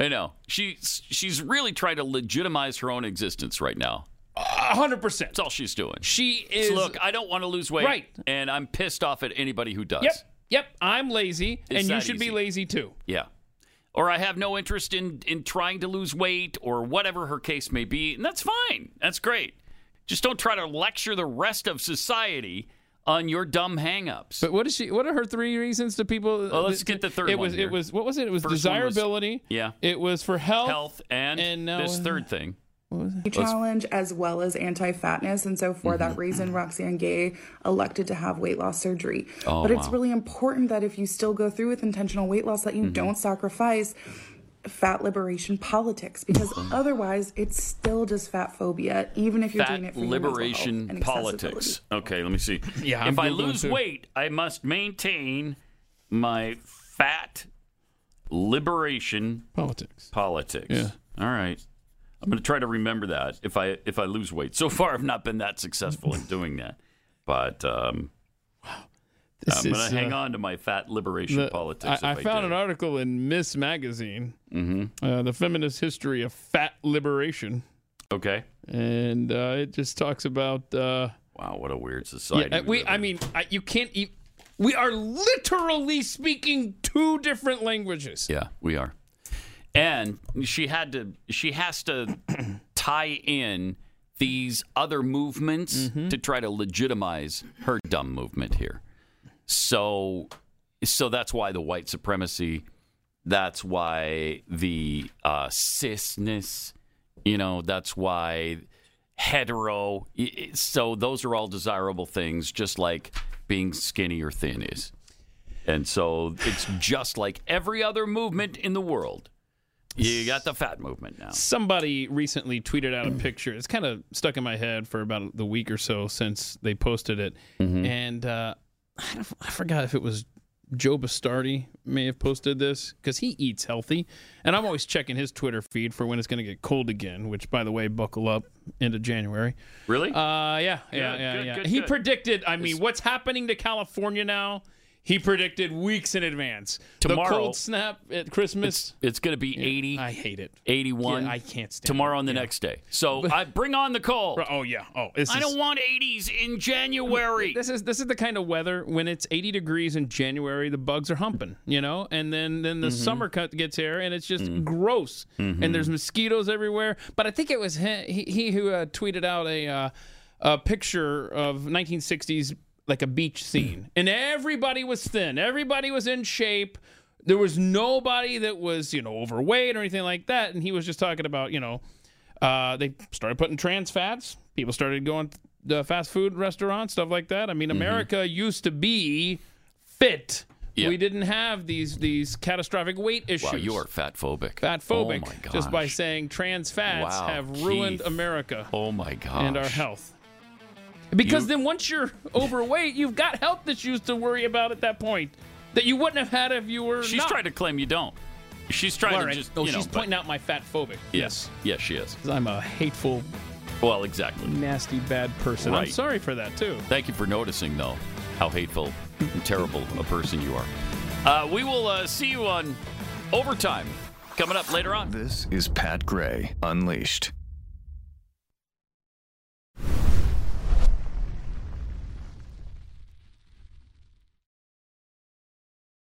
I know. She's she's really trying to legitimize her own existence right now. A hundred percent. That's all she's doing. She is. look, I don't want to lose weight, Right. And I'm pissed off at anybody who does. Yep. Yep. I'm lazy, It's and you should be lazy too. Yeah. Or I have no interest in in trying to lose weight or whatever her case may be, and that's fine. That's great. Just don't try to lecture the rest of society on your dumb hangups. But what is she? What are her three reasons to people? Well, let's get the third It one was. here. It was. What was it? It was First one was- desirability. yeah. It was for health. Health and, and now this what- third thing. challenge as well as anti-fatness and so for Mm-hmm. that reason Roxane Gay elected to have weight loss surgery Oh, but it's wow. really important that if you still go through with intentional weight loss that you Mm-hmm. don't sacrifice fat liberation politics because otherwise it's still just fat phobia even if you're doing it Fat for your mental health liberation and politics. Okay, let me see. Yeah, I'm if I lose too. weight, I must maintain my fat liberation Politics. politics. Yeah. All right. I'm going to try to remember that if I if I lose weight. So far, I've not been that successful in doing that, but um, This I'm going to hang uh, on to my fat liberation The- politics. I, I found an article in Ms. Magazine, Mm-hmm. uh, the feminist history of fat liberation, Okay. and uh, it just talks about. Uh, Wow, what a weird society. yeah, uh, we. I mean, I, you can't. E- we are literally speaking two different languages. Yeah, we are. And she had to she has to tie in these other movements to try to legitimize her dumb movement here. So so that's why the white supremacy, that's why the uh, cisness, you know, that's why hetero. So those are all desirable things, just like being skinny or thin is. And so it's just like every other movement in the world. You got the fat movement now. Somebody recently tweeted out a picture. It's kind of stuck in my head for about the week or so since they posted it, Mm-hmm. and uh, I, don't, I forgot if it was Joe Bastardi may have posted this because he eats healthy, and I'm always checking his Twitter feed for when it's going to get cold again. Which, by the way, buckle up into January. Really? Uh, yeah, yeah, yeah, good, yeah. good, he good. predicted. I mean, what's happening to California now? He predicted weeks in advance. Tomorrow- the cold snap at Christmas. It's going to be 80, I hate it. 81. Yeah, I can't stand Tomorrow it. and the Yeah. next day. So I bring on the cold. Oh yeah. Oh, I is- don't want 80s in January. This is this is the kind of weather when it's 80 degrees in January, the bugs are humping, you know, and then then the Mm-hmm. summer cut gets here and it's just Mm. gross, and there's mosquitoes everywhere. But I think it was he, he, he who uh, tweeted out a uh, a picture of 1960s like a beach scene, and everybody was thin, everybody was in shape. There was nobody that was you know overweight or anything like that, and he was just talking about you know uh, they started putting trans fats. People started going to fast food restaurants, stuff like that. I mean, America used to be fit. Yeah. We didn't have these these catastrophic weight issues. Wow, you are fat phobic. fat phobic Oh just by saying trans fats Wow, have ruined Keith. America Oh my god. and our health. Because you, then once you're overweight, you've got health issues to worry about at that point that you wouldn't have had if you were. She's not. trying to claim you don't. She's trying well, right. to just. Oh, know, she's pointing out my fat phobic. Yes, yes, she is. I'm a hateful. Well, exactly. Nasty, bad person. Right. I'm sorry for that too. Thank you for noticing, though, how hateful and terrible a person you are. Uh, we will uh, see you on overtime coming up later on. This is Pat Gray Unleashed.